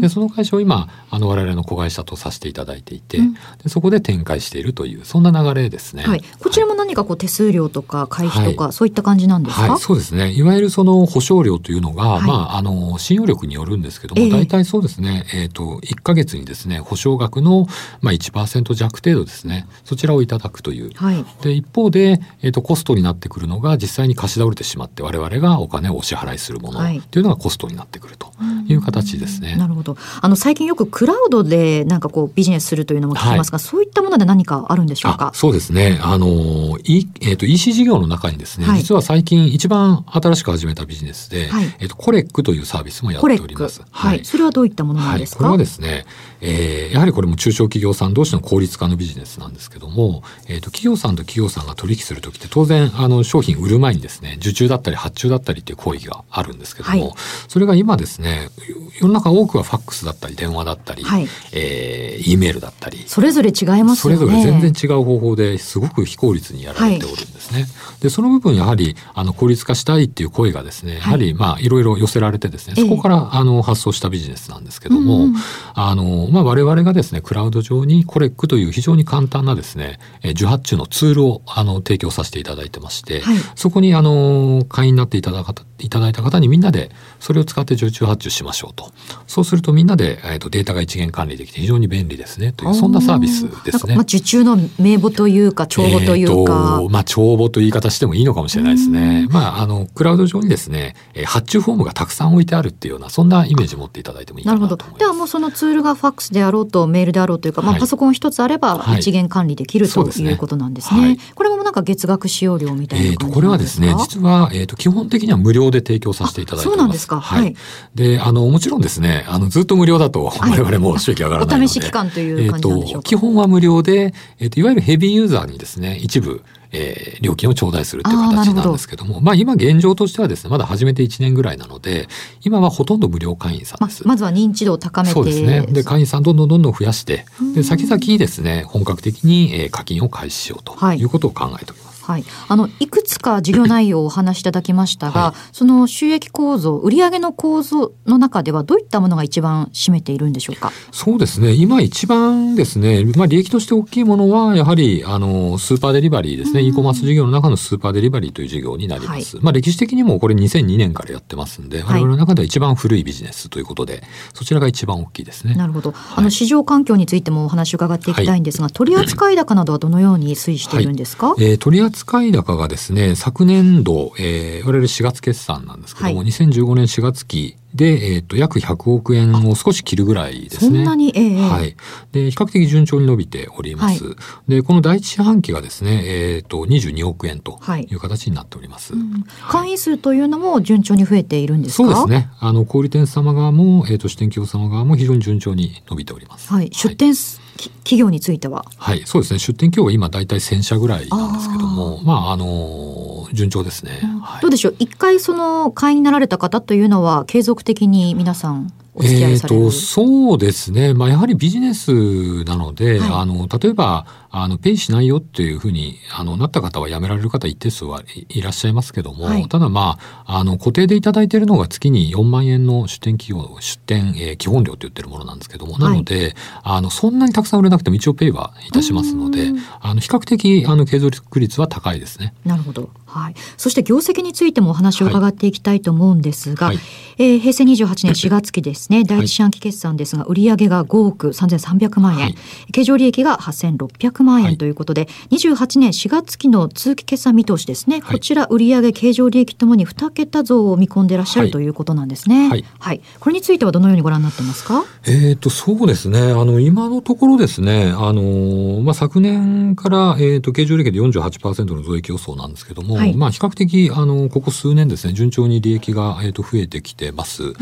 でその会社を今あの我々の子会社とさせていただいていて、うん、でそこで展開しているというそんな流れですね。はい、こちらも何かこう手数料とか会費とか、はい、そういった感じなんですか？はい、そうですね。いわゆるその保証料というのが、まああの信用力によるんですけども、大体そうですね。ね、えっ、ー、と、1か月にですね、保証額の、まあ、1%弱程度ですね、そちらをいただくという。はい、で、一方で、えっ、ー、と、コストになってくるのが、実際に貸し倒れてしまって、我々がお金をお支払いするものというのがコストになってくるという形ですね。なるほど。あの、最近よくクラウドでなんかこう、ビジネスするというのも聞きますが、はい、そういったもので何かあるんでしょうか？そうですね。あの、いえっ、ー、と、EC 事業の中にですね、はい、実は最近一番新しく始めたビジネスで、はい、えっ、と、コレックというサービスもやっております。はい。それはどういったものなんですか、これはですね、えー、やはりこれも中小企業さん同士の効率化のビジネスなんですけども、えーと、企業さんと企業さんが取引する時って当然あの商品売る前にですね受注だったり発注だったりっていう行為があるんですけども、はい、それが今ですね世の中多くはファックスだったり電話だったり、はい。えー、E メールだったりそれぞれ違いますよね。それぞれ全然違う方法ですごく非効率にやられておるんですね。はい、でその部分やはりあの効率化したいっていう声がですねやはりまあいろいろ寄せられてですね、そこからあの発想したビジネスなんですけども、うん、あのまあ、我々がですねクラウド上にコレックという非常に簡単なですね受発注のツールをあの提供させていただいてまして、はい、そこにあの会員になっていただかいただいた方にみんなでそれを使って受注発注しましょうと。そうするとみんなで、えーと、データが一元管理できて非常に便利ですね。というそんなサービスですね。まあ、受注の名簿というか帳簿というか、えー、まあ、帳簿という言い方してもいいのかもしれないですね。まああのクラウド上にですね発注フォームがたくさん置いてあるっていうようなそんなイメージを持っていただいてもいいかなと思います。なるほど。ではもうそのツールがファックスであろうとメールであろうというか、まあ、パソコン一つあれば一元管理できる、はい、ということなんですね。はい、これもなんか月額使用料みたいなえー、とこれはですね実は、えーと、基本的には無料で提供させていただいてます。そうなんですか。はい。であのもちろんですねあのずっと無料だと我々も収益上がらないので、お試し期間という感じなんでしょうか。えーと、基本は無料で、えーといわゆるヘビーユーザーにですね一部えー、料金を頂戴するっていう形なんですけどもまあ今現状としてはですねまだ始めて1年ぐらいなので今はほとんど無料会員さんです、ままずは認知度を高めて。そうですね。で会員さんどんどんどんどん増やしてで先々にですね本格的に、えー、課金を開始しようとい。うことを考えております、はいはい、あのいくつか事業内容をお話しいただきましたが、はい、その収益構造売上の構造の中ではどういったものが一番占めているんでしょうか？そうですね。今一番ですね、まあ、利益として大きいものはやはりあのスーパーデリバリーですね。e コマース事業の中のスーパーデリバリーという事業になります、はい、まあ、歴史的にもこれ2002年からやってますんで、我々の中では一番古いビジネスということでそちらが一番大きいですね。なるほど、あの市場環境についてもお話を伺っていきたいんですが、取扱高などはどのように推移しているんですか、えー、取扱高がですね、昨年度、えー、我々4月決算なんですけども、はい、2015年4月期で、えっ、ー、と、約100億円を少し切るぐらいですね。そんなに、えー、はい。で、比較的順調に伸びております。はい、で、この第一四半期がですね、えっ、ー、と、22億円という形になっております。はいうん、会員数というのも順調に増えているんですか？そうですね。あの、小売店様側も、えっ、ー、と、支店企業様側も非常に順調に伸びております。はい。出店、企業については？はいそうですね。出店企業は今大体1000社ぐらいなんですけどもまああの順調ですね、うん。はい、どうでしょう？一回その会員になられた方というのは継続的に皆さんお付き合いされる、えー、とそうですね、まあ、やはりビジネスなので、はい、あの例えばあのペイしないよっていうふうにあのなった方は辞められる方一定数はいらっしゃいますけども、はい、ただまああの固定でいただいているのが月に4万円の出店企業出店、えー、基本料って言ってるものなんですけどもなので、あのそんなにたくさん売れなくても一応ペイはいたしますのであの比較的あの継続率は高いですね。なるほど。はい、そして業績についてもお話を伺っていきたいと思うんですが、はい、えー、平成28年4月期ですね、第一四半期決算ですが、売上が5億3300万円、はい、経常利益が8600万円ということで、はい、28年4月期の通期決算見通しですね、こちら売上経常利益ともに2桁増を見込んでいらっしゃるということなんですね。はい。はい、これについてはどのようにご覧になってますか？えっ、ー、と、そうですね。あの、今のところですね、あの、まあ、昨年から、えっ、ー、と、経常利益で48%の増益予想なんですけども、はい、まあ、比較的、あの、ここ数年ですね、順調に利益が、えっ、ー、と、増えてきてます。うん、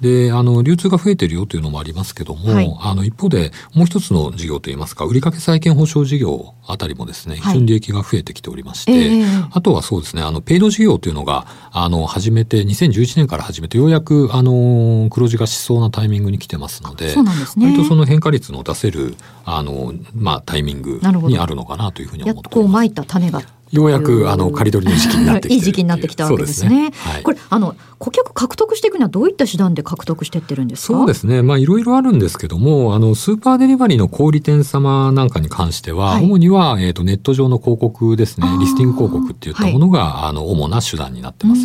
で、あの、流通が増えてるよというのもありますけども、はい、あの、一方で、もう一つの事業といいますか、売掛債権保証事業あたりもですね、非常に利益が増えてきておりまして、はいえー、あとはそうですね、あの、ペイド事業というのが、あの、始めて、2011年から始めて、ようやく、あの、黒字がしそうなタイミングに来てますので、そうなんですね。割とその変化率の出せる、あの、まあ、タイミングにあるのかなというふうに思っております。やっとこう、まいた種がようやくあの刈り取りの時期になってきて (laughs) いい時期になってきたわけですね。すねはい、これあの顧客獲得していくにはどういった手段で獲得してってるんですか？そうですね。まあいろいろあるんですけども、あのスーパーデリバリーの小売店様なんかに関しては、はい、主にはえっ、ー、とネット上の広告ですね、リスティング広告っていったものが、はい、あの主な手段になってます。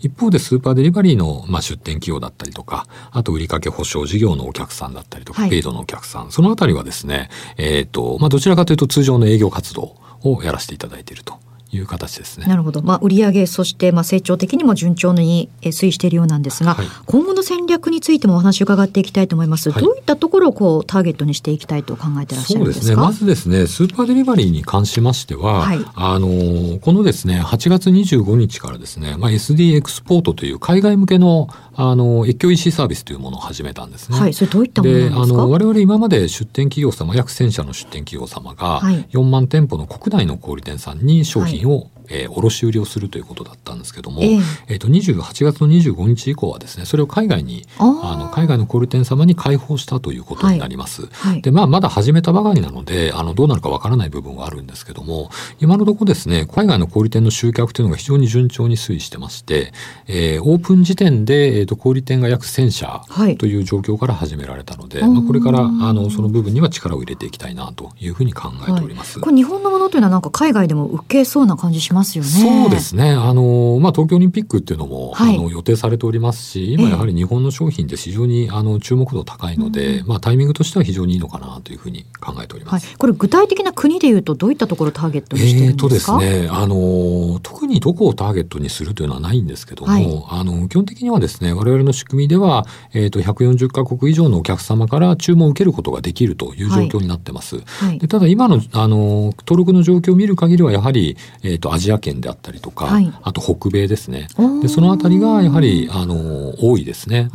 一方でスーパーデリバリーのまあ出店企業だったりとか、あと売掛保証事業のお客さんだったりとか、ペイドのお客さん、そのあたりはですね、えっ、ー、とまあどちらかというと通常の営業活動をやらせていただいていると。いう形ですね。なるほど。まあ売上そしてまあ成長的にも順調に推移しているようなんですが、はい、今後の戦略についてもお話を伺っていきたいと思います。はい、どういったところをこうターゲットにしていきたいと考えていらっしゃるんですか？そうですね。まずですね、スーパーデリバリーに関しましては、はい、あのこのですね8月25日からですね、まあ SD エクスポートという海外向けのあの越境 EC サービスというものを始めたんですね。はい。それどういったもので。あの我々今まで出店企業様約1000社の出店企業様が4万店舗の国内の小売店さんに商品をえー、卸売りをするということだったんですけども、えー、えーと28月の25日以降はですねそれを海外にあの海外の小売店様に開放したということになります。はい。はい、でまあまだ始めたばかりなのであのどうなるかわからない部分はあるんですけども今のところですね海外の小売店の集客というのが非常に順調に推移してまして、えー、オープン時点で、えーと、小売店が約1000社という状況から始められたので、はい、まあ、これからあのその部分には力を入れていきたいなというふうに考えております。これ日本のものというのはなんか海外でも受けそうな感じしますよね。そうですね。あの、まあ、東京オリンピックっていうのも、はい、あの、予定されておりますし、今やはり日本の商品って非常に、あの、注目度高いので、うん、まあ、タイミングとしては非常にいいのかなというふうに考えております。はい、これ具体的な国でいうと、どういったところをターゲットにしてるんですか？えー、とですね、あの、特にどこをターゲットにするというのはないんですけども、はい、あの、基本的にはですね、我々の仕組みでは、えっ、ー、と、140カ国以上のお客様から注文を受けることができるという状況になってます。はい、でただ、今の、あの、登録の状況を見る限りは、やはり、えっ、ー、と、アジア圏であったりとか、あと北米ですね。でそのあたりがやはりあの多いですね。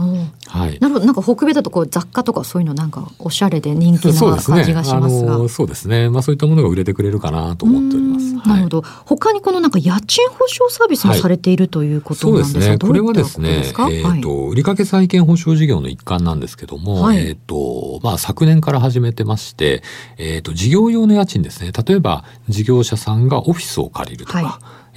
はい。なるほどなんか北米だとこう雑貨とかそういうのなんかおしゃれで人気な感じがしますが。そうですね。まあそういったものが売れてくれるかなと思っております。なるほど。他にこのなんか家賃保証サービスもされているということなんですか。そうですね。これはですね、えっ、ー、と、売掛債権保証事業の一環なんですけども、はい、えっ、ー、とまあ昨年から始めてまして、えっ、ー、と事業用の家賃ですね。例えば事業者さんがオフィスを借りるとか。はい。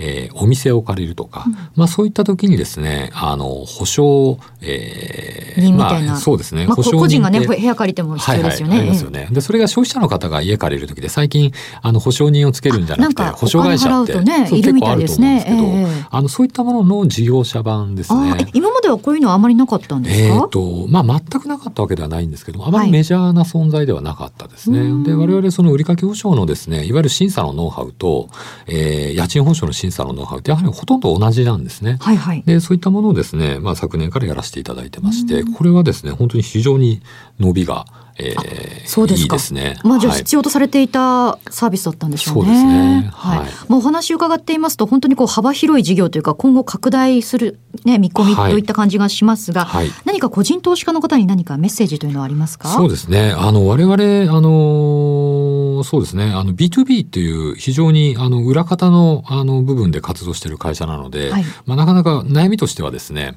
えー、お店を借りるとか、うん、まあそういった時にですね、あの、保証、えー、まあ、そうですね。まあ、保証個人がね、部屋借りても必要ですよね。はいはい、ありますよね。で、それが消費者の方が家借りる時で、最近、あの、保証人をつけるんじゃなくて、保証会社って、ね、結構あると思うんですけど、えー、あの、そういったものの事業者版ですね。今まではこういうのはあまりなかったんですか？えっ、と、まあ全くなかったわけではないんですけどあまりメジャーな存在ではなかったですね。はい、で、我々その売掛保証のですね、いわゆる審査のノウハウと、えー、家賃保証の審査のノウハウってやはりほとんど同じなんですね。はいはい。で、そういったものをですね、まあ昨年からやらせていただいてまして、これはですね、本当に非常に伸びが、えー、そうですか。いいですね。まあじゃあ必要とされていたサービスだったんでしょうね。そうですね。はい。はい、まあお話伺っていますと本当にこう幅広い事業というか今後拡大するね見込みといった感じがしますが、はい、何か個人投資家の方に何かメッセージというのはありますか？そうですね。あの我々あのそうですねあの B2B っていう非常にあの裏方のあの部分で活動している会社なので、はい、まあなかなか悩みとしてはですね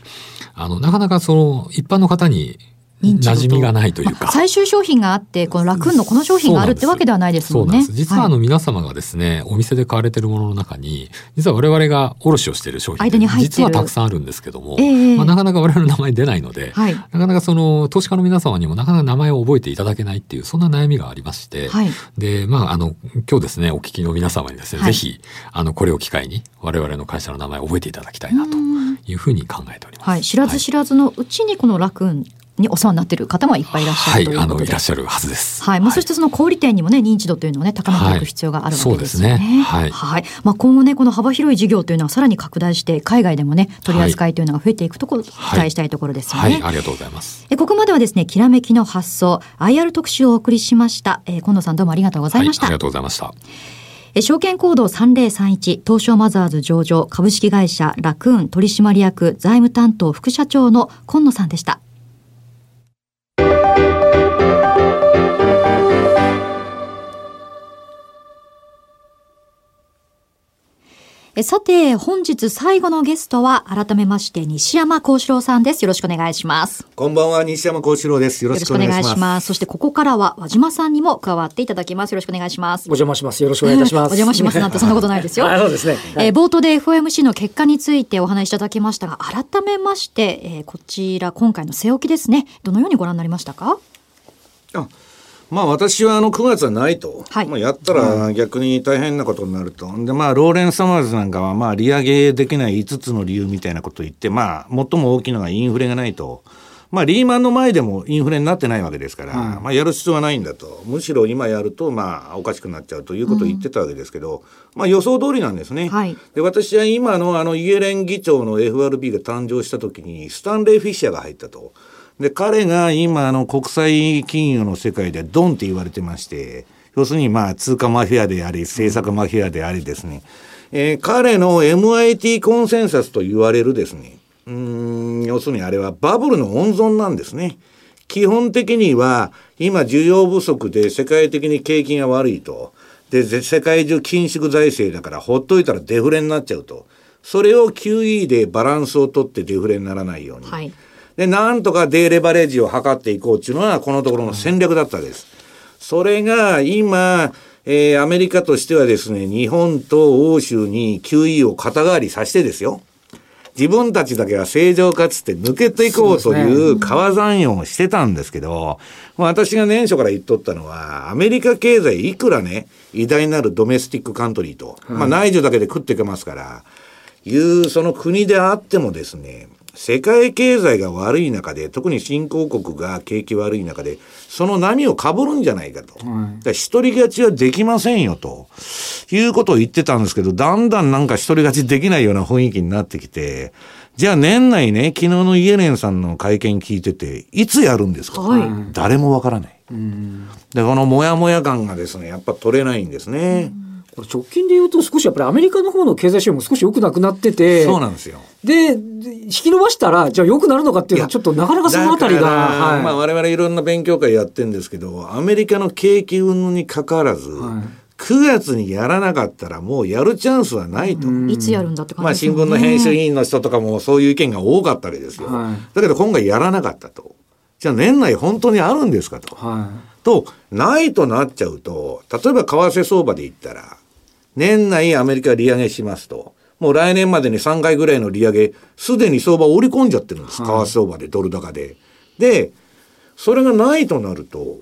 あのなかなかその一般の方に馴染みがないというか。最終商品があって、このラクーンのこの商品があるってわけではないですもんね。そうなんです。実はあの皆様がですね、はい、お店で買われてるものの中に、実は我々が卸をしている商品実はたくさんあるんですけども、えー、まあ、なかなか我々の名前出ないので、はい、なかなかその投資家の皆様にもなかなか名前を覚えていただけないっていう、そんな悩みがありまして、はい、で、まあ、あの、今日ですね、お聞きの皆様にですね、ぜひ、あの、これを機会に我々の会社の名前を覚えていただきたいなというふうに考えております。はい、知らず知らずのうちにこのラクーンにお世話になっている方もいっぱいいらっしゃる、はい、ということで。いらっしゃるはずです。はい。まあ、そしてその小売店にもね、認知度というのをね、高めていく必要があるわけですよね。はい、ね。はい。はい。まあ、今後ね、この幅広い事業というのはさらに拡大して、海外でもね、取り扱いというのが増えていくところ、期待したいところですよね、はい。ありがとうございます。え、ここまではですね、きらめきの発想、IR 特集をお送りしました。えー、近藤さんどうもありがとうございました。ありがとうございました。証券コード3031東証マザーズ上場株式会社ラクーン取締役財務担当副社長の今野さんでした。さて、本日最後のゲストは、改めまして西山幸四郎さんです。よろしくお願いします。こんばんは、西山幸四郎です。よろしくお願いします。ますそして、ここからは和島さんにも加わっていただきます。よろしくお願いします。お邪魔します。よろしくお願いいたします。(laughs) お邪魔しますなんてそんなことないですよ。(laughs) そうですね。はい、えー、冒頭で FOMC の結果についてお話しいただきましたが、改めまして、えー、こちら、今回の据え置きですね。どのようにご覧になりましたか？あまあ私はあの9月はないと、はい、まあ、やったら逆に大変なことになると、でまあローレン・サマーズなんかはまあ利上げできない5つの理由みたいなことを言って、まあ最も大きいのがインフレがないと。まあ、リーマンの前でもインフレになってないわけですから、まあ、やる必要はないんだと。むしろ今やると、まあ、おかしくなっちゃうということを言ってたわけですけど、うん、まあ、予想通りなんですね。はい、で、私は今のあの、イエレン議長の FRB が誕生した時に、スタンレー・フィッシャーが入ったと。で、彼が今、あの、国際金融の世界でドンって言われてまして、要するに、まあ、通貨マフィアであり、政策マフィアでありですね、えー、彼の MIT コンセンサスと言われるですね、うん、要するにあれはバブルの温存なんですね。基本的には、今、需要不足で世界的に景気が悪いと。で、世界中緊縮財政だから、ほっといたらデフレになっちゃうと。それを QE でバランスをとってデフレにならないように。はいで、なんとかデーレバレッジを図っていこうっていうのは、このところの戦略だったわけです。それが今、えー、アメリカとしてはですね、日本と欧州に QE を肩代わりさせてですよ。自分たちだけは正常化つって抜けていこうという川残用をしてたんですけど、まあ、私が年初から言っとったのは、アメリカ経済いくらね、偉大なるドメスティックカントリーと、まあ内需だけで食っていけますから、いうその国であってもですね、世界経済が悪い中で、特に新興国が景気悪い中で、その波をかぶるんじゃないかと。はい、一人勝ちはできませんよと。いうことを言ってたんですけど、だんだんなんか一人勝ちできないような雰囲気になってきて、じゃあ年内ね、昨日のイエレンさんの会見聞いてて、いつやるんですか、はい、誰もわからない。で、このモヤモヤ感がですね、やっぱ取れないんですね。これ直近で言うと少しやっぱりアメリカの方の経済指標も少し良くなくなってて。そうなんですよ。で、引き伸ばしたら、じゃあ良くなるのかっていうのはちょっとなかなかそのあたりが。はい、まあ我々いろんな勉強会やってるんですけど、アメリカの景気云々にかかわらず、はい9月にやらなかったらもうやるチャンスはないと。いつやるんだって感じですね。まあ新聞の編集委員の人とかもそういう意見が多かったわけですよ。はい、だけど今回やらなかったと。じゃあ年内本当にあるんですかと。はい、と、ないとなっちゃうと、例えば為替相場で言ったら、年内アメリカ利上げしますと。もう来年までに3回ぐらいの利上げ、すでに相場織り込んじゃってるんです。為替相場で、ドル高で。で、それがないとなると、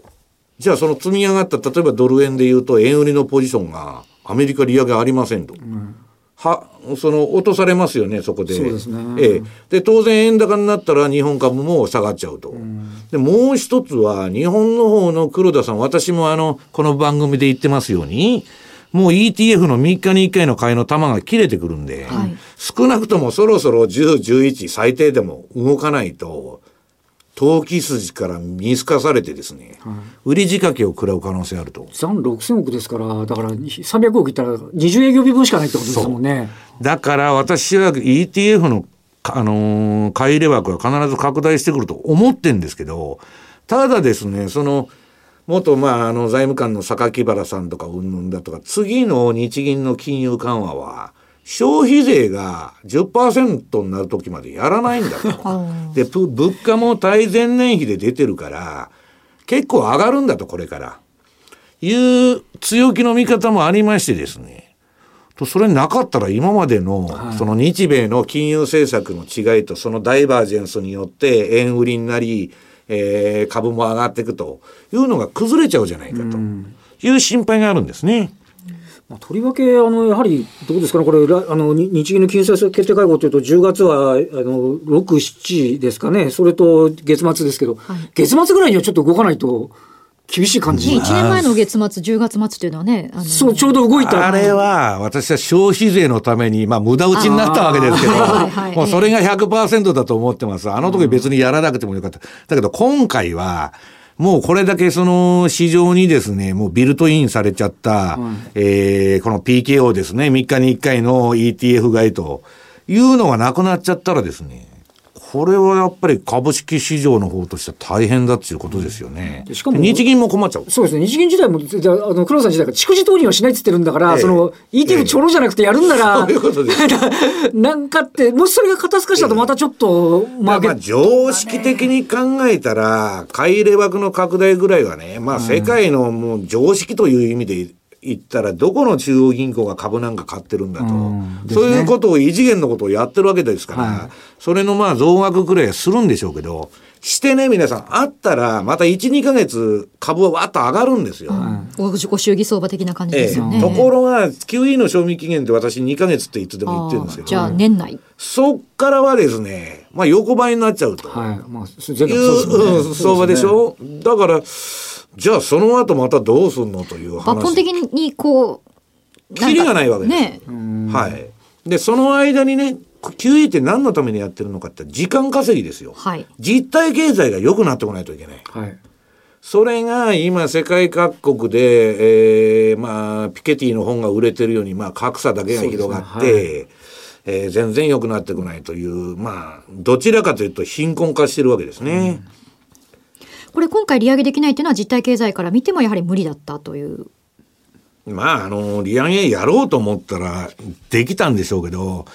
じゃあその積み上がった、例えばドル円で言うと、円売りのポジションがアメリカ利上げありませんと。うんは、その、落とされますよね、そこで。そうですね。ええ。で、当然円高になったら日本株も下がっちゃうと。うん、で、もう一つは、日本の方の黒田さん、私もあの、この番組で言ってますように、もう ETF の3日に1回の買いの玉が切れてくるんで、はい、少なくともそろそろ10、11最低でも動かないと、投機筋から見透かされてですね、はい、売り仕掛けを食らう可能性あると。残6000億ですから、だから300億いったら20営業日分しかないってことですもんね。だから私は ETF の、あのー、買い入れ枠は必ず拡大してくると思ってんですけど、ただですね、その、元、まあ、あの、財務官の榊原さんとかうんぬんだとか、次の日銀の金融緩和は、消費税が10%になる時までやらないんだと。(laughs) で、物価も対前年比で出てるから、結構上がるんだと、これから。いう強気の見方もありましてですね。と、それなかったら今までの、その日米の金融政策の違いとそのダイバージェンスによって円売りになり、えー、株も上がっていくというのが崩れちゃうじゃないかという心配があるんですね。まあ、とりわけ、あの、やはり、どうですかね、これ、あの、日銀の金融政策決定会合というと、10月は、あの、6、7ですかね、それと月末ですけど、はい、月末ぐらいにはちょっと動かないと、厳しい感じ。1年前の月末、10月末っていうのはね、あのそう、ちょうど動いた。あれは、私は消費税のために、まあ、無駄打ちになったわけですけど、もうそれが100%だと思ってます。あの時別にやらなくてもよかった。だけど、今回は、もうこれだけその市場にですね、もうビルトインされちゃった、うん、えー、この PKO ですね、3日に1回の ETF 買いというのがなくなっちゃったらですね、これはやっぱり株式市場の方としては大変だっていうことですよね。しかも日銀も困っちゃう。そうですね。日銀自体も、じゃあの黒田さん自体が蓄字投入はしないって言ってるんだから、ええ、その ETF ちょろじゃなくてやるんなら、(laughs) そういうことです。(laughs) なんかって、もしそれが肩透かしだとまたちょっと、え、まあ、まあ常識的に考えたら、買い入れ枠の拡大ぐらいはね、まあ世界のもう常識という意味で言ったら、どこの中央銀行が株なんか買ってるんだと、うんね、そういうことを異次元のことをやってるわけですから、はい、それのまあ増額くらいはするんでしょうけど、してね、皆さん、あったら、また1、2か月、株はわっと上がるんですよ。うん、ご祝儀相場的な感じですよね。ええ、ところが、QE の賞味期限って私2か月っていつでも言ってるんですけど。じゃあ、年内。そっからはですね、まあ、横ばいになっちゃうと。はい。まあ、いう、う相場でしょ、ね、だから、じゃあその後またどうすんのという話。抜本的にこう、キリがないわけです。ね。はい。で、その間にね、QE って何のためにやってるのかって時間稼ぎですよ。はい。実体経済が良くなってこないといけない。はい。それが今世界各国で、えー、まあ、ピケティの本が売れてるように、まあ、格差だけが広がって、ねはい、えー、全然良くなってこないという、まあ、どちらかというと貧困化してるわけですね。うんこれ今回利上げできないというのは実体経済から見てもやはり無理だったという。まあ、あの、利上げやろうと思ったらできたんでしょうけど、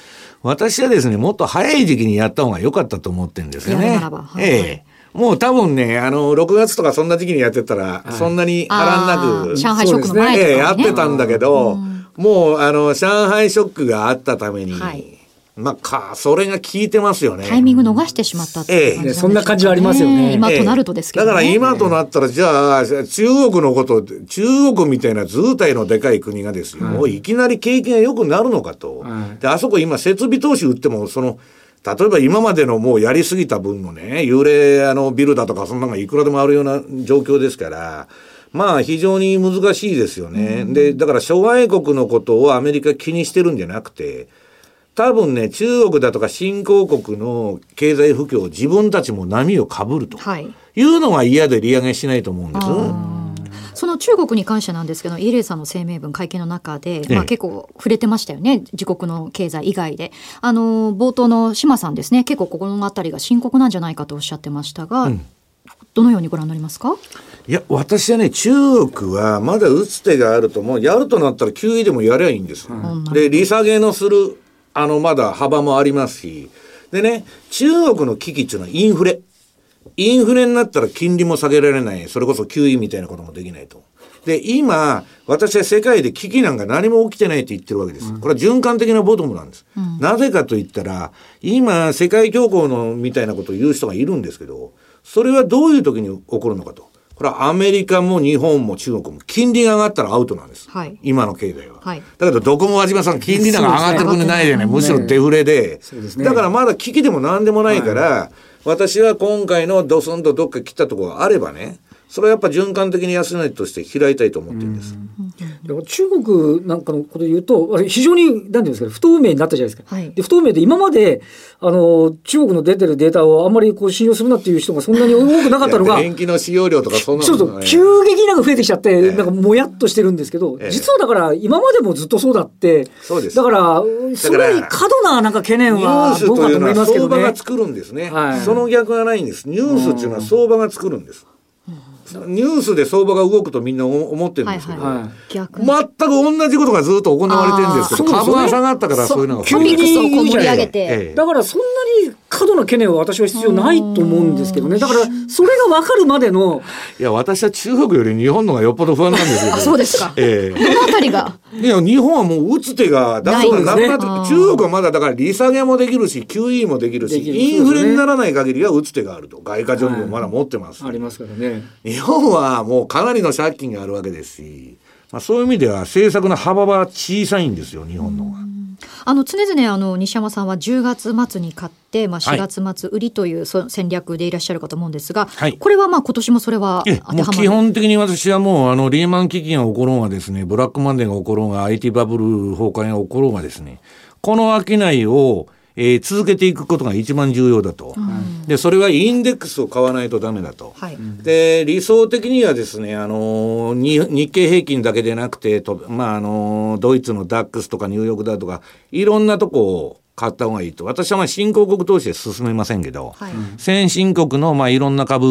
私はですね、もっと早い時期にやった方が良かったと思ってるんですよね。はい、ええ。もう多分ね、あの、6月とかそんな時期にやってたら、そんなに波乱なく、上海ショックの前とか、ね、やってたんだけど、もう、あの、上海ショックがあったために、はい、まあ、か、それが効いてますよね。タイミング逃してしまったっていうね、そんな感じはありますよね。今となるとですけど、ね、だから今となったら、じゃあ、中国のこと、中国みたいな図体のでかい国がですよ、うん、いきなり景気が良くなるのかと。うん、で、あそこ今、設備投資売っても、その、例えば今までのもうやりすぎた分のね、幽霊あのビルだとかそんなのがいくらでもあるような状況ですから、まあ非常に難しいですよね。うん、で、だから諸外国のことをアメリカ気にしてるんじゃなくて、多分ね、中国だとか新興国の経済不況、自分たちも波をかぶるとい。うのが嫌で利上げしないと思うんです。その中国に関してなんですけど、イエレンさんの声明文、会見の中で、まあ、結構触れてましたよね、自国の経済以外で。あの冒頭の島さんですね、結構ここの辺りが深刻なんじゃないかとおっしゃってましたが、うん、どのようにご覧になりますか？いや、私はね、中国はまだ打つ手があると、もう。やるとなったら、9位でもやりゃいいんです。うん、で、利下げのするあの、まだ幅もありますし、でね、中国の危機っていうのはインフレ。インフレになったら金利も下げられない。それこそ QE みたいなこともできないと。で、今、私は世界で危機なんか何も起きてないって言ってるわけです。これは循環的なボトムなんです。うん、なぜかと言ったら、今、世界恐慌のみたいなことを言う人がいるんですけど、それはどういう時に起こるのかと。これはアメリカも日本も中国も金利が上がったらアウトなんです。はい、今の経済は。はい、だけどどこも和島さん金利なんか上がってくれないでね、むしろデフレで。ね、だからまだ危機でも何でもないから、はい、私は今回のドスンとどっか来たところがあればね、それはやっぱ循環的に安値として開いたいと思ってるんです。中国なんかのことで言うと、非常に、なんていうんですか、不透明になったじゃないですか。はい、で不透明で今まで、あの、中国の出てるデータをあんまりこう信用するなっていう人がそんなに多くなかったのが。電気の使用量とかそんなの、そう急激になんか増えてきちゃって、なんかもやっとしてるんですけど、ええ、実はだから今までもずっとそうだって、そうです。だから、すごい過度ななんか懸念はどうかと思いますけどね。相場が作るんですね。はい、その逆はないんです。ニュースっていうのは相場が作るんです。うんニュースで相場が動くとみんな思ってるんですけど、はいはい、全く同じことがずっと行われてるんですけど、株が下がったからそういうのが急に盛り上げて、だからそんなに過度な懸念は私は必要ないと思うんですけどね。だからそれが分かるまでの。いや私は中国より日本のがよっぽど不安なんですよ。そうですか。ええー。どのあたりが。いや日本はもう打つ手がだからなくなって、中国はまだだから利下げもできるし QE もできるし、インフレにならない限りは打つ手があると外貨準備もまだ持ってます、はい、ありますからね。日本はもうかなりの借金があるわけですし、まあ、そういう意味では政策の幅は小さいんですよ日本のは。あの常々あの西山さんは10月末に買って、まあ、4月末売りという戦略でいらっしゃるかと思うんですが、はい、これはまあ今年もそれは基本的に私はもうあのリーマン危機が起ころうがですねブラックマンデーが起ころうが IT バブル崩壊が起ころうがですねこの商いをえー、続けていくことが一番重要だと、うん、でそれはインデックスを買わないとダメだと、はい、で理想的にはですね、あのー、日経平均だけでなくてと、まああのー、ドイツのダックスとかニューヨークだとかいろんなとこを買った方がいいと。私はまあ新興国投資で進めませんけど、はい、先進国のまあいろんな株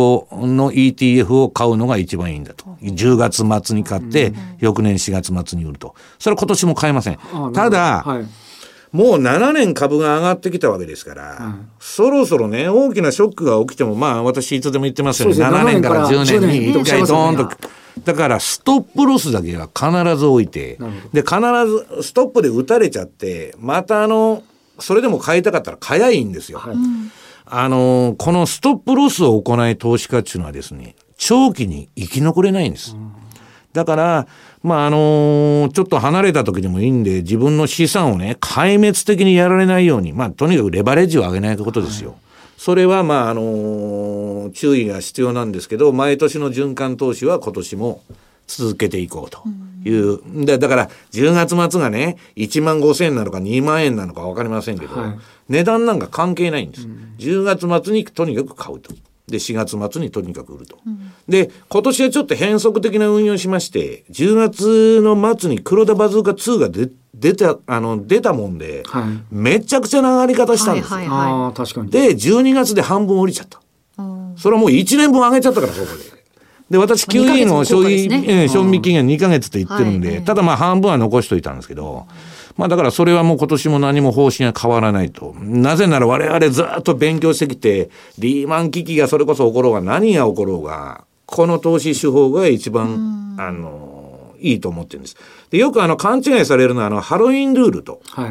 をの ETF を買うのが一番いいんだと、うん、10月末に買って、翌年4月末に売ると。それは今年も買えません。ただ、はいもう7年株が上がってきたわけですから、うん、そろそろね、大きなショックが起きても、まあ私いつでも言ってますよね、7年から10年に1回ドーンと。だからストップロスだけは必ず置いて、で、必ずストップで打たれちゃって、またあの、それでも買いたかったら買やいいんですよ。はい、あの、このストップロスを行い投資家っていうのはですね、長期に生き残れないんです。うんだから、まあ、あのー、ちょっと離れた時でもいいんで、自分の資産をね、壊滅的にやられないように、まあ、とにかくレバレッジを上げないことですよ。はい、それは、まあ、あのー、注意が必要なんですけど、毎年の循環投資は今年も続けていこうという。うん、でだから、10月末がね、1万5千円なのか2万円なのか分かりませんけど、はい、値段なんか関係ないんです。うん、10月末にとにかく買うと。で4月末にとにかく売ると、うん、で今年はちょっと変則的な運用しまして10月の末に黒田バズーカ2が出出たあの出たもんで、はい、めちゃくちゃな上がり方したんですよ、はいはいはい、確かに。で12月で半分降りちゃった。それはもう1年分上げちゃったからそこで。で、私、QE の消費、ね、賞味期限2か月って言ってるんで、ただまあ半分は残しといたんですけど、まあだからそれはもう今年も何も方針は変わらないと。なぜなら我々ずっと勉強してきて、リーマン危機がそれこそ起ころうが何が起ころうが、この投資手法が一番、あの、いいと思ってるんです。で、よくあの勘違いされるのはあのハロウィンルールと。はい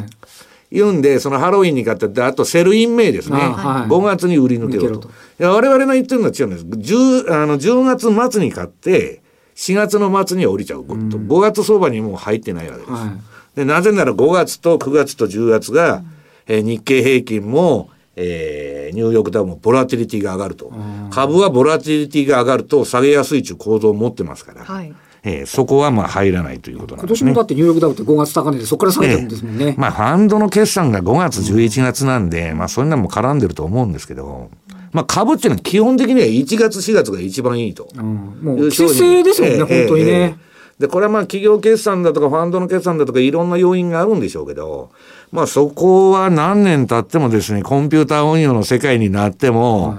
言うんで、そのハロウィンに買ってあと Sell in May ですね。はい、5月に売り抜けろと。いや、我々の言ってるのは違うんです。10, あの10月末に買って、4月の末には降りちゃう。うん、5月相場にもう入ってないわけです。はいでなぜなら5月と9月と10月が、うん、えー、日経平均も、えー、ニューヨークダウもボラティリティが上がると、株はボラティリティが上がると下げやすいという構造を持ってますから、はい、えー、そこはまあ入らないということなんですね。今年もだってニューヨークダウって5月高値でそこから下げてるんですもんね。えー、まあファンドの決算が5月11月なんで、うん、まあそんなも絡んでると思うんですけど、まあ株っていうのは基本的には1月4月が一番いいと。うん、もう季節ですもんね、えー、本当にね。えーで、これはまあ企業決算だとかファンドの決算だとかいろんな要因があるんでしょうけど、まあそこは何年経ってもですね、コンピューター運用の世界になっても、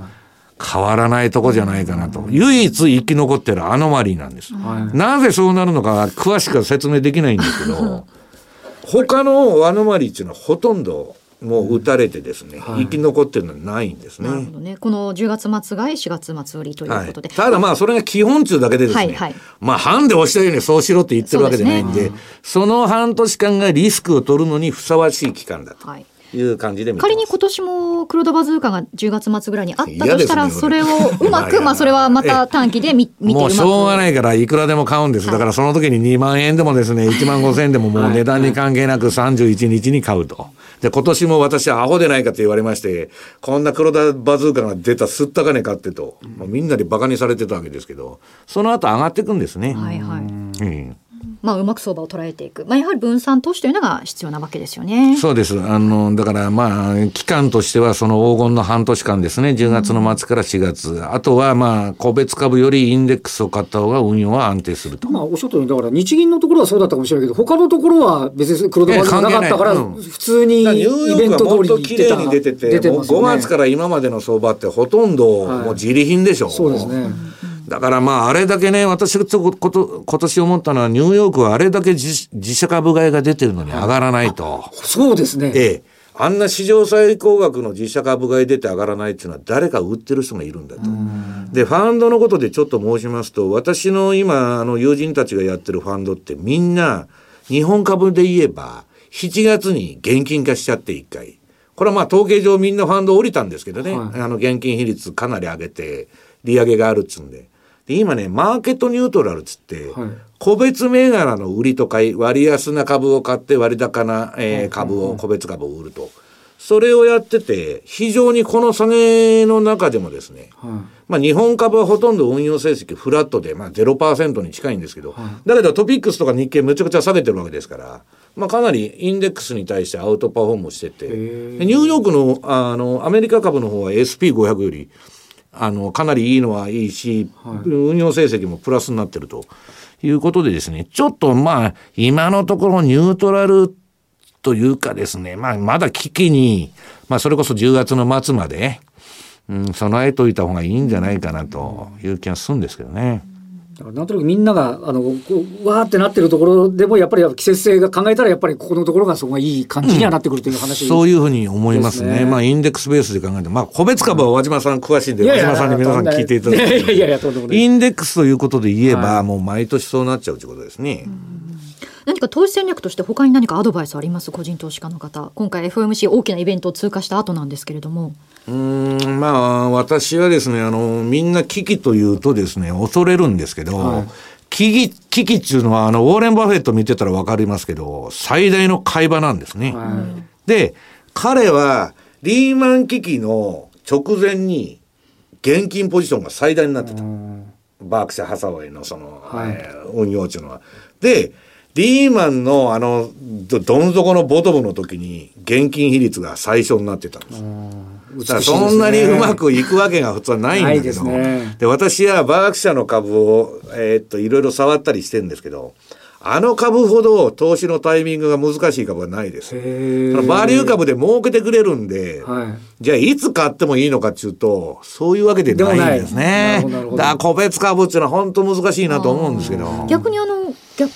変わらないとこじゃないかなと。唯一生き残ってるアノマリーなんです。はい、なぜそうなるのか詳しくは説明できないんですけど、(laughs) 他のアノマリーっていうのはほとんどもう打たれてですね、はい、生き残ってるのはないんですね。なるほどね。この10月末買い、4月末売りということで。はい、ただまあ、それが基本中だけでですね、はいはい、まあ、半で押したようにそうしろって言ってるわけじゃないんで、そ、ねその半年間がリスクを取るのにふさわしい期間だと。はいいう感じで仮に今年も黒田バズーカが10月末ぐらいにあったとしたら、それをうまく、(laughs) まあそれはまた短期で見見てもうしょうがないからいくらでも買うんです。だからその時に2万円でもですね、1万5千円でももう値段に関係なく31日に買うと。で、今年も私はアホでないかと言われまして、こんな黒田バズーカが出たすった金買ってと、まあ、みんなで馬鹿にされてたわけですけど、その後上がっていくんですね。はいはい。うんまあ、うまく相場を捉えていく、まあ、やはり分散投資というのが必要なわけですよね。そうです。あの、だから、まあ、期間としては、その黄金の半年間ですね、10月の末から4月。うん、あとは、まあ、個別株よりインデックスを買った方が運用は安定すると。まあ、おっしゃったように、だから日銀のところはそうだったかもしれないけど、他のところは別に黒田がなかったから、普通にイベント通りに綺麗に出てて、ててね、5月から今までの相場ってほとんどもう自利品でしょ。はい、そうですね。だからまあ、あれだけね、私がこと、今年思ったのは、ニューヨークはあれだけ自自社株買いが出てるのに上がらないと。そうですね。ええ。あんな市場最高額の自社株買い出て上がらないっていうのは誰か売ってる人がいるんだと。で、ファンドのことでちょっと申しますと、私の今、あの友人たちがやってるファンドってみんな、日本株で言えば、7月に現金化しちゃって1回。これはまあ統計上みんなファンド降りたんですけどね、はい、あの現金比率かなり上げて、利上げがあるっつうんで。で、今ね、マーケットニュートラルっつって、はい、個別銘柄の売りと買い、割安な株を買って割高な、えー、株を、個別株を売ると。それをやってて、非常にこの下げの中でもですね、はい、まあ日本株はほとんど運用成績フラットで、まあ0%に近いんですけど、はい、だけどトピックスとか日経めちゃくちゃ下げてるわけですから、まあかなりインデックスに対してアウトパフォームしてて、ニューヨークの、あの、アメリカ株の方は SP500 より、あの、かなりいいのはいいし、はい、運用成績もプラスになってるということでですね、ちょっとまあ、今のところニュートラルというかですね、まあ、まだ危機に、まあ、それこそ10月の末まで、うん、備えといた方がいいんじゃないかなという気がするんですけどね。なんとなくみんながあのこうわーってなってるところでもやっぱり季節性が考えたらやっぱりここのところがそこがいい感じにはなってくるという話、うん、そういうふうに思いますね。まあインデックスベースで考えてまあ個別株は和島さん詳しいんで、和島さんに皆さん聞いていただいて。いやいやいやインデックスということで言えば、はい、もう毎年そうなっちゃうということですね。何か投資戦略として他に何かアドバイスあります？個人投資家の方。今回 FOMC 大きなイベントを通過した後なんですけれども。うんまあ私はですねあのみんな危機というとですね恐れるんですけど、はい、危機危機っていうのはあのウォーレン・バフェット見てたら分かりますけど最大の買い場なんですね。はい、で彼はリーマン危機の直前に現金ポジションが最大になってた。バークシャ・ハサウェイのその、はい、えー、運用っていうのは。でリーマンのあのどん底のボトムの時に現金比率が最初になってたんです。だからそんなにうまくいくわけが普通はないんだけど、で、ね、私はバーク社の株を、えー、っといろいろ触ったりしてるんですけどあの株ほど投資のタイミングが難しい株はないです。バリュー株で儲けてくれるんで、はい、じゃあいつ買ってもいいのかっていうと、そういうわけでないんですね。だから個別株っていうのは本当難しいなと思うんですけど。逆にあの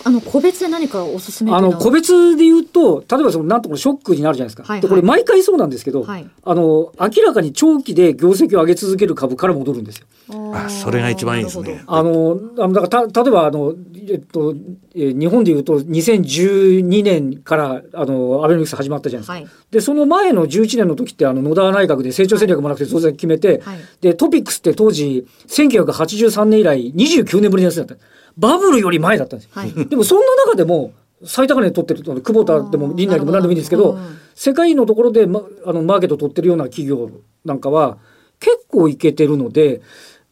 あの個別で何かおすすめあの個別で言うと例えばそのなんとかショックになるじゃないですか、はいはい、でこれ毎回そうなんですけど、はい、あの明らかに長期で業績を上げ続ける株から戻るんですよ。あそれが一番いいですね。あのあのだからた例えばあの、えっとえ日本でいうと2012年からあのアベノミクス始まったじゃないですか。はい、でその前の11年の時ってあの野田内閣で成長戦略もなくて当然決めて、はい、でトピックスって当時1983年以来29年ぶりのやつだった。バブルより前だったんですよ。はい、(laughs) でもそんな中でも最高値取ってる久保田でもリンナでも何でもいいんですけど、世界のところで、ま、あのマーケット取ってるような企業なんかは結構いけてるので。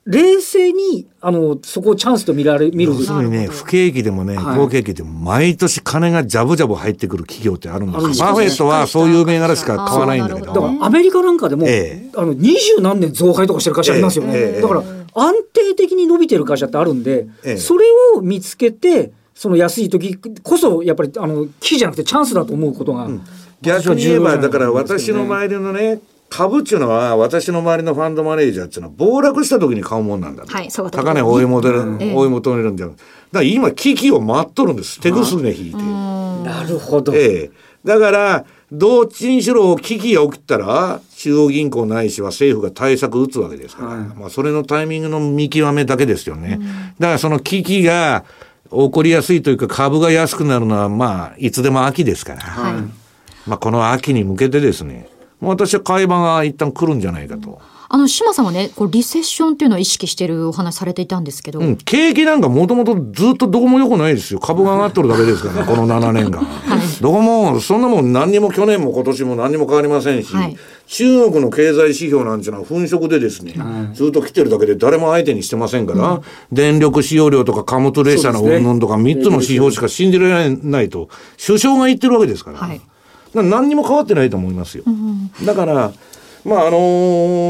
冷静にあのそこをチャンスと見られ見る要するにね不景気でもね、好景気でも毎年金がジャブジャブ入ってくる企業ってあるんですよ。バフェットはそういう銘柄しか買わないんだけど。だからアメリカなんかでも、ええ、あの二十何年増配とかしてる会社ありますよね。え、だから安定的に伸びてる会社ってあるんで、それを見つけてその安い時こそやっぱりあの危機じゃなくてチャンスだと思うことが、うん、逆に言えばだから私の周りのね株っていうのは私の周りのファンドマネージャーっていうのは暴落した時に買うもんなんだと、はい、そう高値追い求める、うん、追い求めるんじゃだから今危機を待っとるんです。手ぐすね引いて。なるほど、ええ、だからどっちにしろ危機が起きたら中央銀行ないしは政府が対策打つわけですから、はい、まあそれのタイミングの見極めだけですよね、うん、だからその危機が起こりやすいというか株が安くなるのはまあいつでも秋ですから、はい、まあこの秋に向けてですね。私は会話が一旦来るんじゃないかと。あの、島さんはね、こうリセッションっていうのを意識してるお話されていたんですけど。うん、景気なんかもともとずっとどこも良くないですよ。株が上がっとるだけですからね、(laughs) この7年間。はい、どこも、そんなもん何にも去年も今年も何にも変わりませんし、はい、中国の経済指標なんていうのは粉飾でですね、はい、ずっと来てるだけで誰も相手にしてませんから、うん、電力使用量とか貨物列車の云々とか3つの指標しか信じられないと、首相が言ってるわけですから。はい何にも変わってないと思いますよ。うん、だからまああの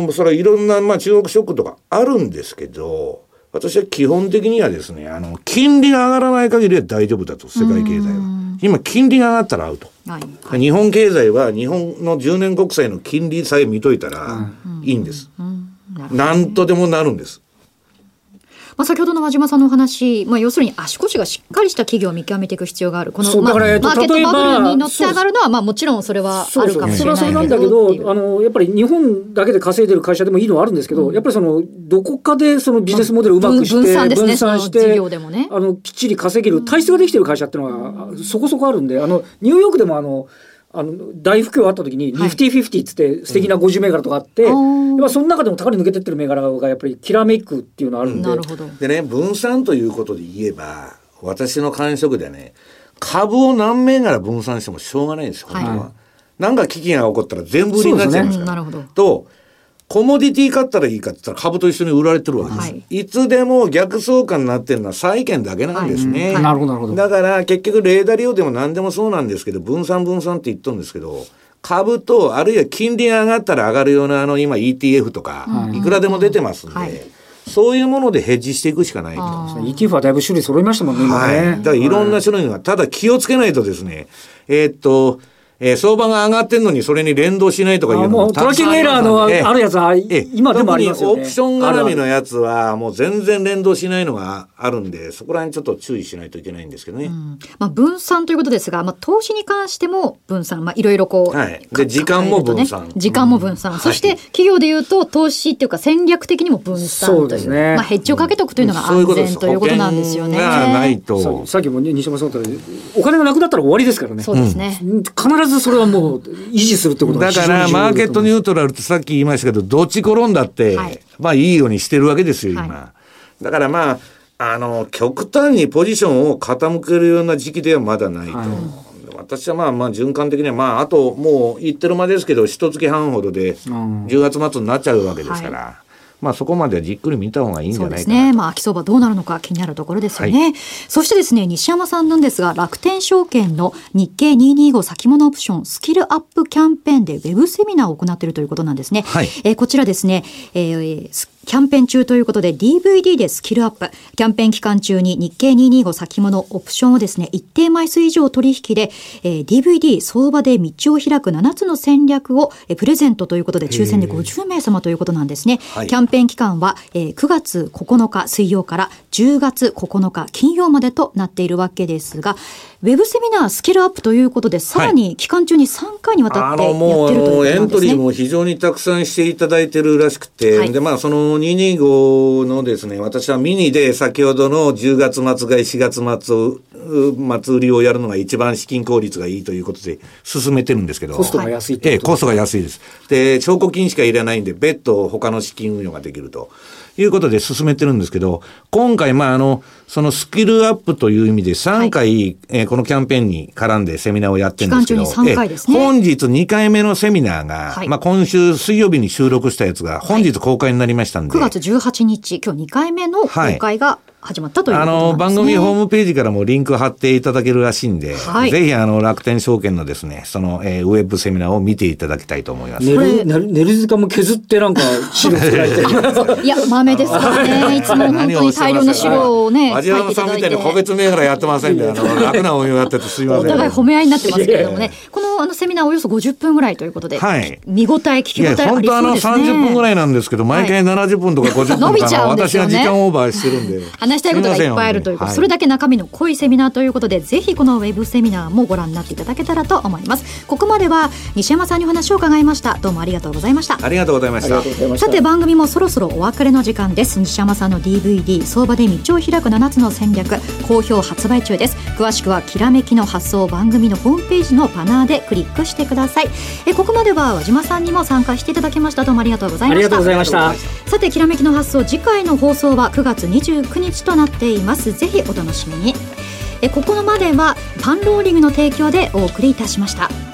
ー、それはいろんな、まあ、中国ショックとかあるんですけど私は基本的にはですねあの金利が上がらない限りは大丈夫だと世界経済は。今金利が上がったらアウト、はい。はい、日本経済は日本の10年国債の金利さえ見といたらいいんです。うん。うんとでもなるんです。まあ、先ほどの和島さんのお話、まあ、要するに足腰がしっかりした企業を見極めていく必要がある。この、まあ、マーケットバブルに乗って上がるのはまあもちろんそれはあるかもしれないそれはそれなんだけどあのやっぱり日本だけで稼いでる会社でもいいのはあるんですけど、うん、やっぱりそのどこかでそのビジネスモデルをうまくして、分散ですね、分散して、ね、あのきっちり稼げる体質ができてる会社っていうのはそこそこあるんであのニューヨークでもあのあの大不況あった時に、ニフティフィフティっつって素敵な50銘柄とかあって、うん、やっぱその中でも高値抜けてってる銘柄がやっぱりきらめくっていうのあるんで。なるほど。でね、分散ということで言えば、私の感触でね、株を何銘柄分散してもしょうがないんですよ、本当は。はい、なんか危機が起こったら全部売りになっちゃいますから。ね、と、コモディティ買ったらいいかって言ったら株と一緒に売られてるわけです。はい、いつでも逆相関になってるのは債券だけなんですね。なるほど、なるほど。だから結局レーダー利用でも何でもそうなんですけど、分散分散って言っとるんですけど、株と、あるいは金利が上がったら上がるようなあの今 ETF とか、いくらでも出てますんで、はいそういうものでヘッジしていくしかないと。ETF はだいぶ種類揃いましたもんね、今ね。はい。だからいろんな種類が、ただ気をつけないとですね、えー、っと、えー、相場が上がってんのにそれに連動しないとかいうのもトラッキングエラーのあるやつは今でもありますよね。オプション絡みのやつはもう全然連動しないのがあるんで、そこら辺ちょっと注意しないといけないんですけどね。うん、まあ分散ということですが、まあ投資に関しても分散、まあいろいろこう。はい。で、時間も分散。時間も分散。うん、そして企業で言うと投資っていうか戦略的にも分散という。そうですね。まあヘッジをかけとくというのが安全ということなんですよね。ないと。さっきも西山さんお金がなくなったら終わりですからね。そうですね。必ずそれはもう維持するってことだからマーケットニュートラルってさっき言いましたけどどっち転んだって、はい、まあいいようにしてるわけですよ今、はい、だからまああの極端にポジションを傾けるような時期ではまだないと。はい私はまあまあ循環的にはまああともう言ってる間ですけど一月半ほどで10月末になっちゃうわけですから、まあそこまではじっくり見た方がいいんじゃないかなそうですね。まあ秋相場どうなるのか気になるところですよね。はい、そしてですね、西山さんなんですが、楽天証券の日経225先物オプションスキルアップキャンペーンでウェブセミナーを行っているということなんですね。はい、えー、こちらですね、えー、キャンペーン中ということで DVD でスキルアップ。キャンペーン期間中に日経225先物オプションをですね、一定枚数以上取引で、えー、DVD 相場で道を開く7つの戦略を、えー、プレゼントということで抽選で50名様ということなんですね。キャンペーン期間は、えー、9月9日水曜から10月9日金曜までとなっているわけですが、ウェブセミナースキルアップということで、さらに期間中に3回にわたってやってるというですね。はい、エントリーも非常にたくさんしていただいてるらしくて、はい、で、まあ、その225のですね、私はミニで先ほどの10月末買い4月末、末売りをやるのが一番資金効率がいいということで進めてるんですけど。コストが安いええ、コストが安いです。で、証拠金しか入れないんで、別途他の資金運用ができると。いうことで進めてるんですけど、今回、まあ、あの、そのスキルアップという意味で3回、はい、えー、このキャンペーンに絡んでセミナーをやってるんですけど、ね、本日2回目のセミナーが、はい、まあ今週水曜日に収録したやつが本日公開になりましたんで。はい、9月18日、今日2回目の公開が、始まったという、ね、あの、番組ホームページからもリンク貼っていただけるらしいんで、はい、ぜひあの、楽天証券のですね、その、えー、ウェブセミナーを見ていただきたいと思います。寝る、寝る時間も削ってなんか、資料作られて (laughs) いや、豆ですからね。(laughs) いつも本当に大量の資料をね、味山さんみたいに個別銘柄やってませんで、あの、(laughs) 楽な運用やっててすみません。お互い褒め合いになってますけれどもね。このあのセミナーおよそ50分ぐらいということで、はい、見応え、聞き応えありそうですね。本当あの30分ぐらいなんですけど、毎回70分とか50分とか。私が時間オーバーしてるんで。話したいことがいっぱいあるということ、はい、それだけ中身の濃いセミナーということでぜひこのウェブセミナーもご覧になっていただけたらと思います。ここまでは西山さんにお話を伺いました。どうもありがとうございました。ありがとうございました。さて番組もそろそろお別れの時間です。西山さんの DVD 相場で道を開く7つの戦略好評発売中です。詳しくはきらめきの発想番組のホームページのバナーでクリックしてください。えここまでは和島さんにも参加していただきました。どうもありがとうございました。ありがとうございました。さてきらめきの発想次回の放送は9月29日となっていますぜひお楽しみにえここまではパンローリングの提供でお送りいたしました。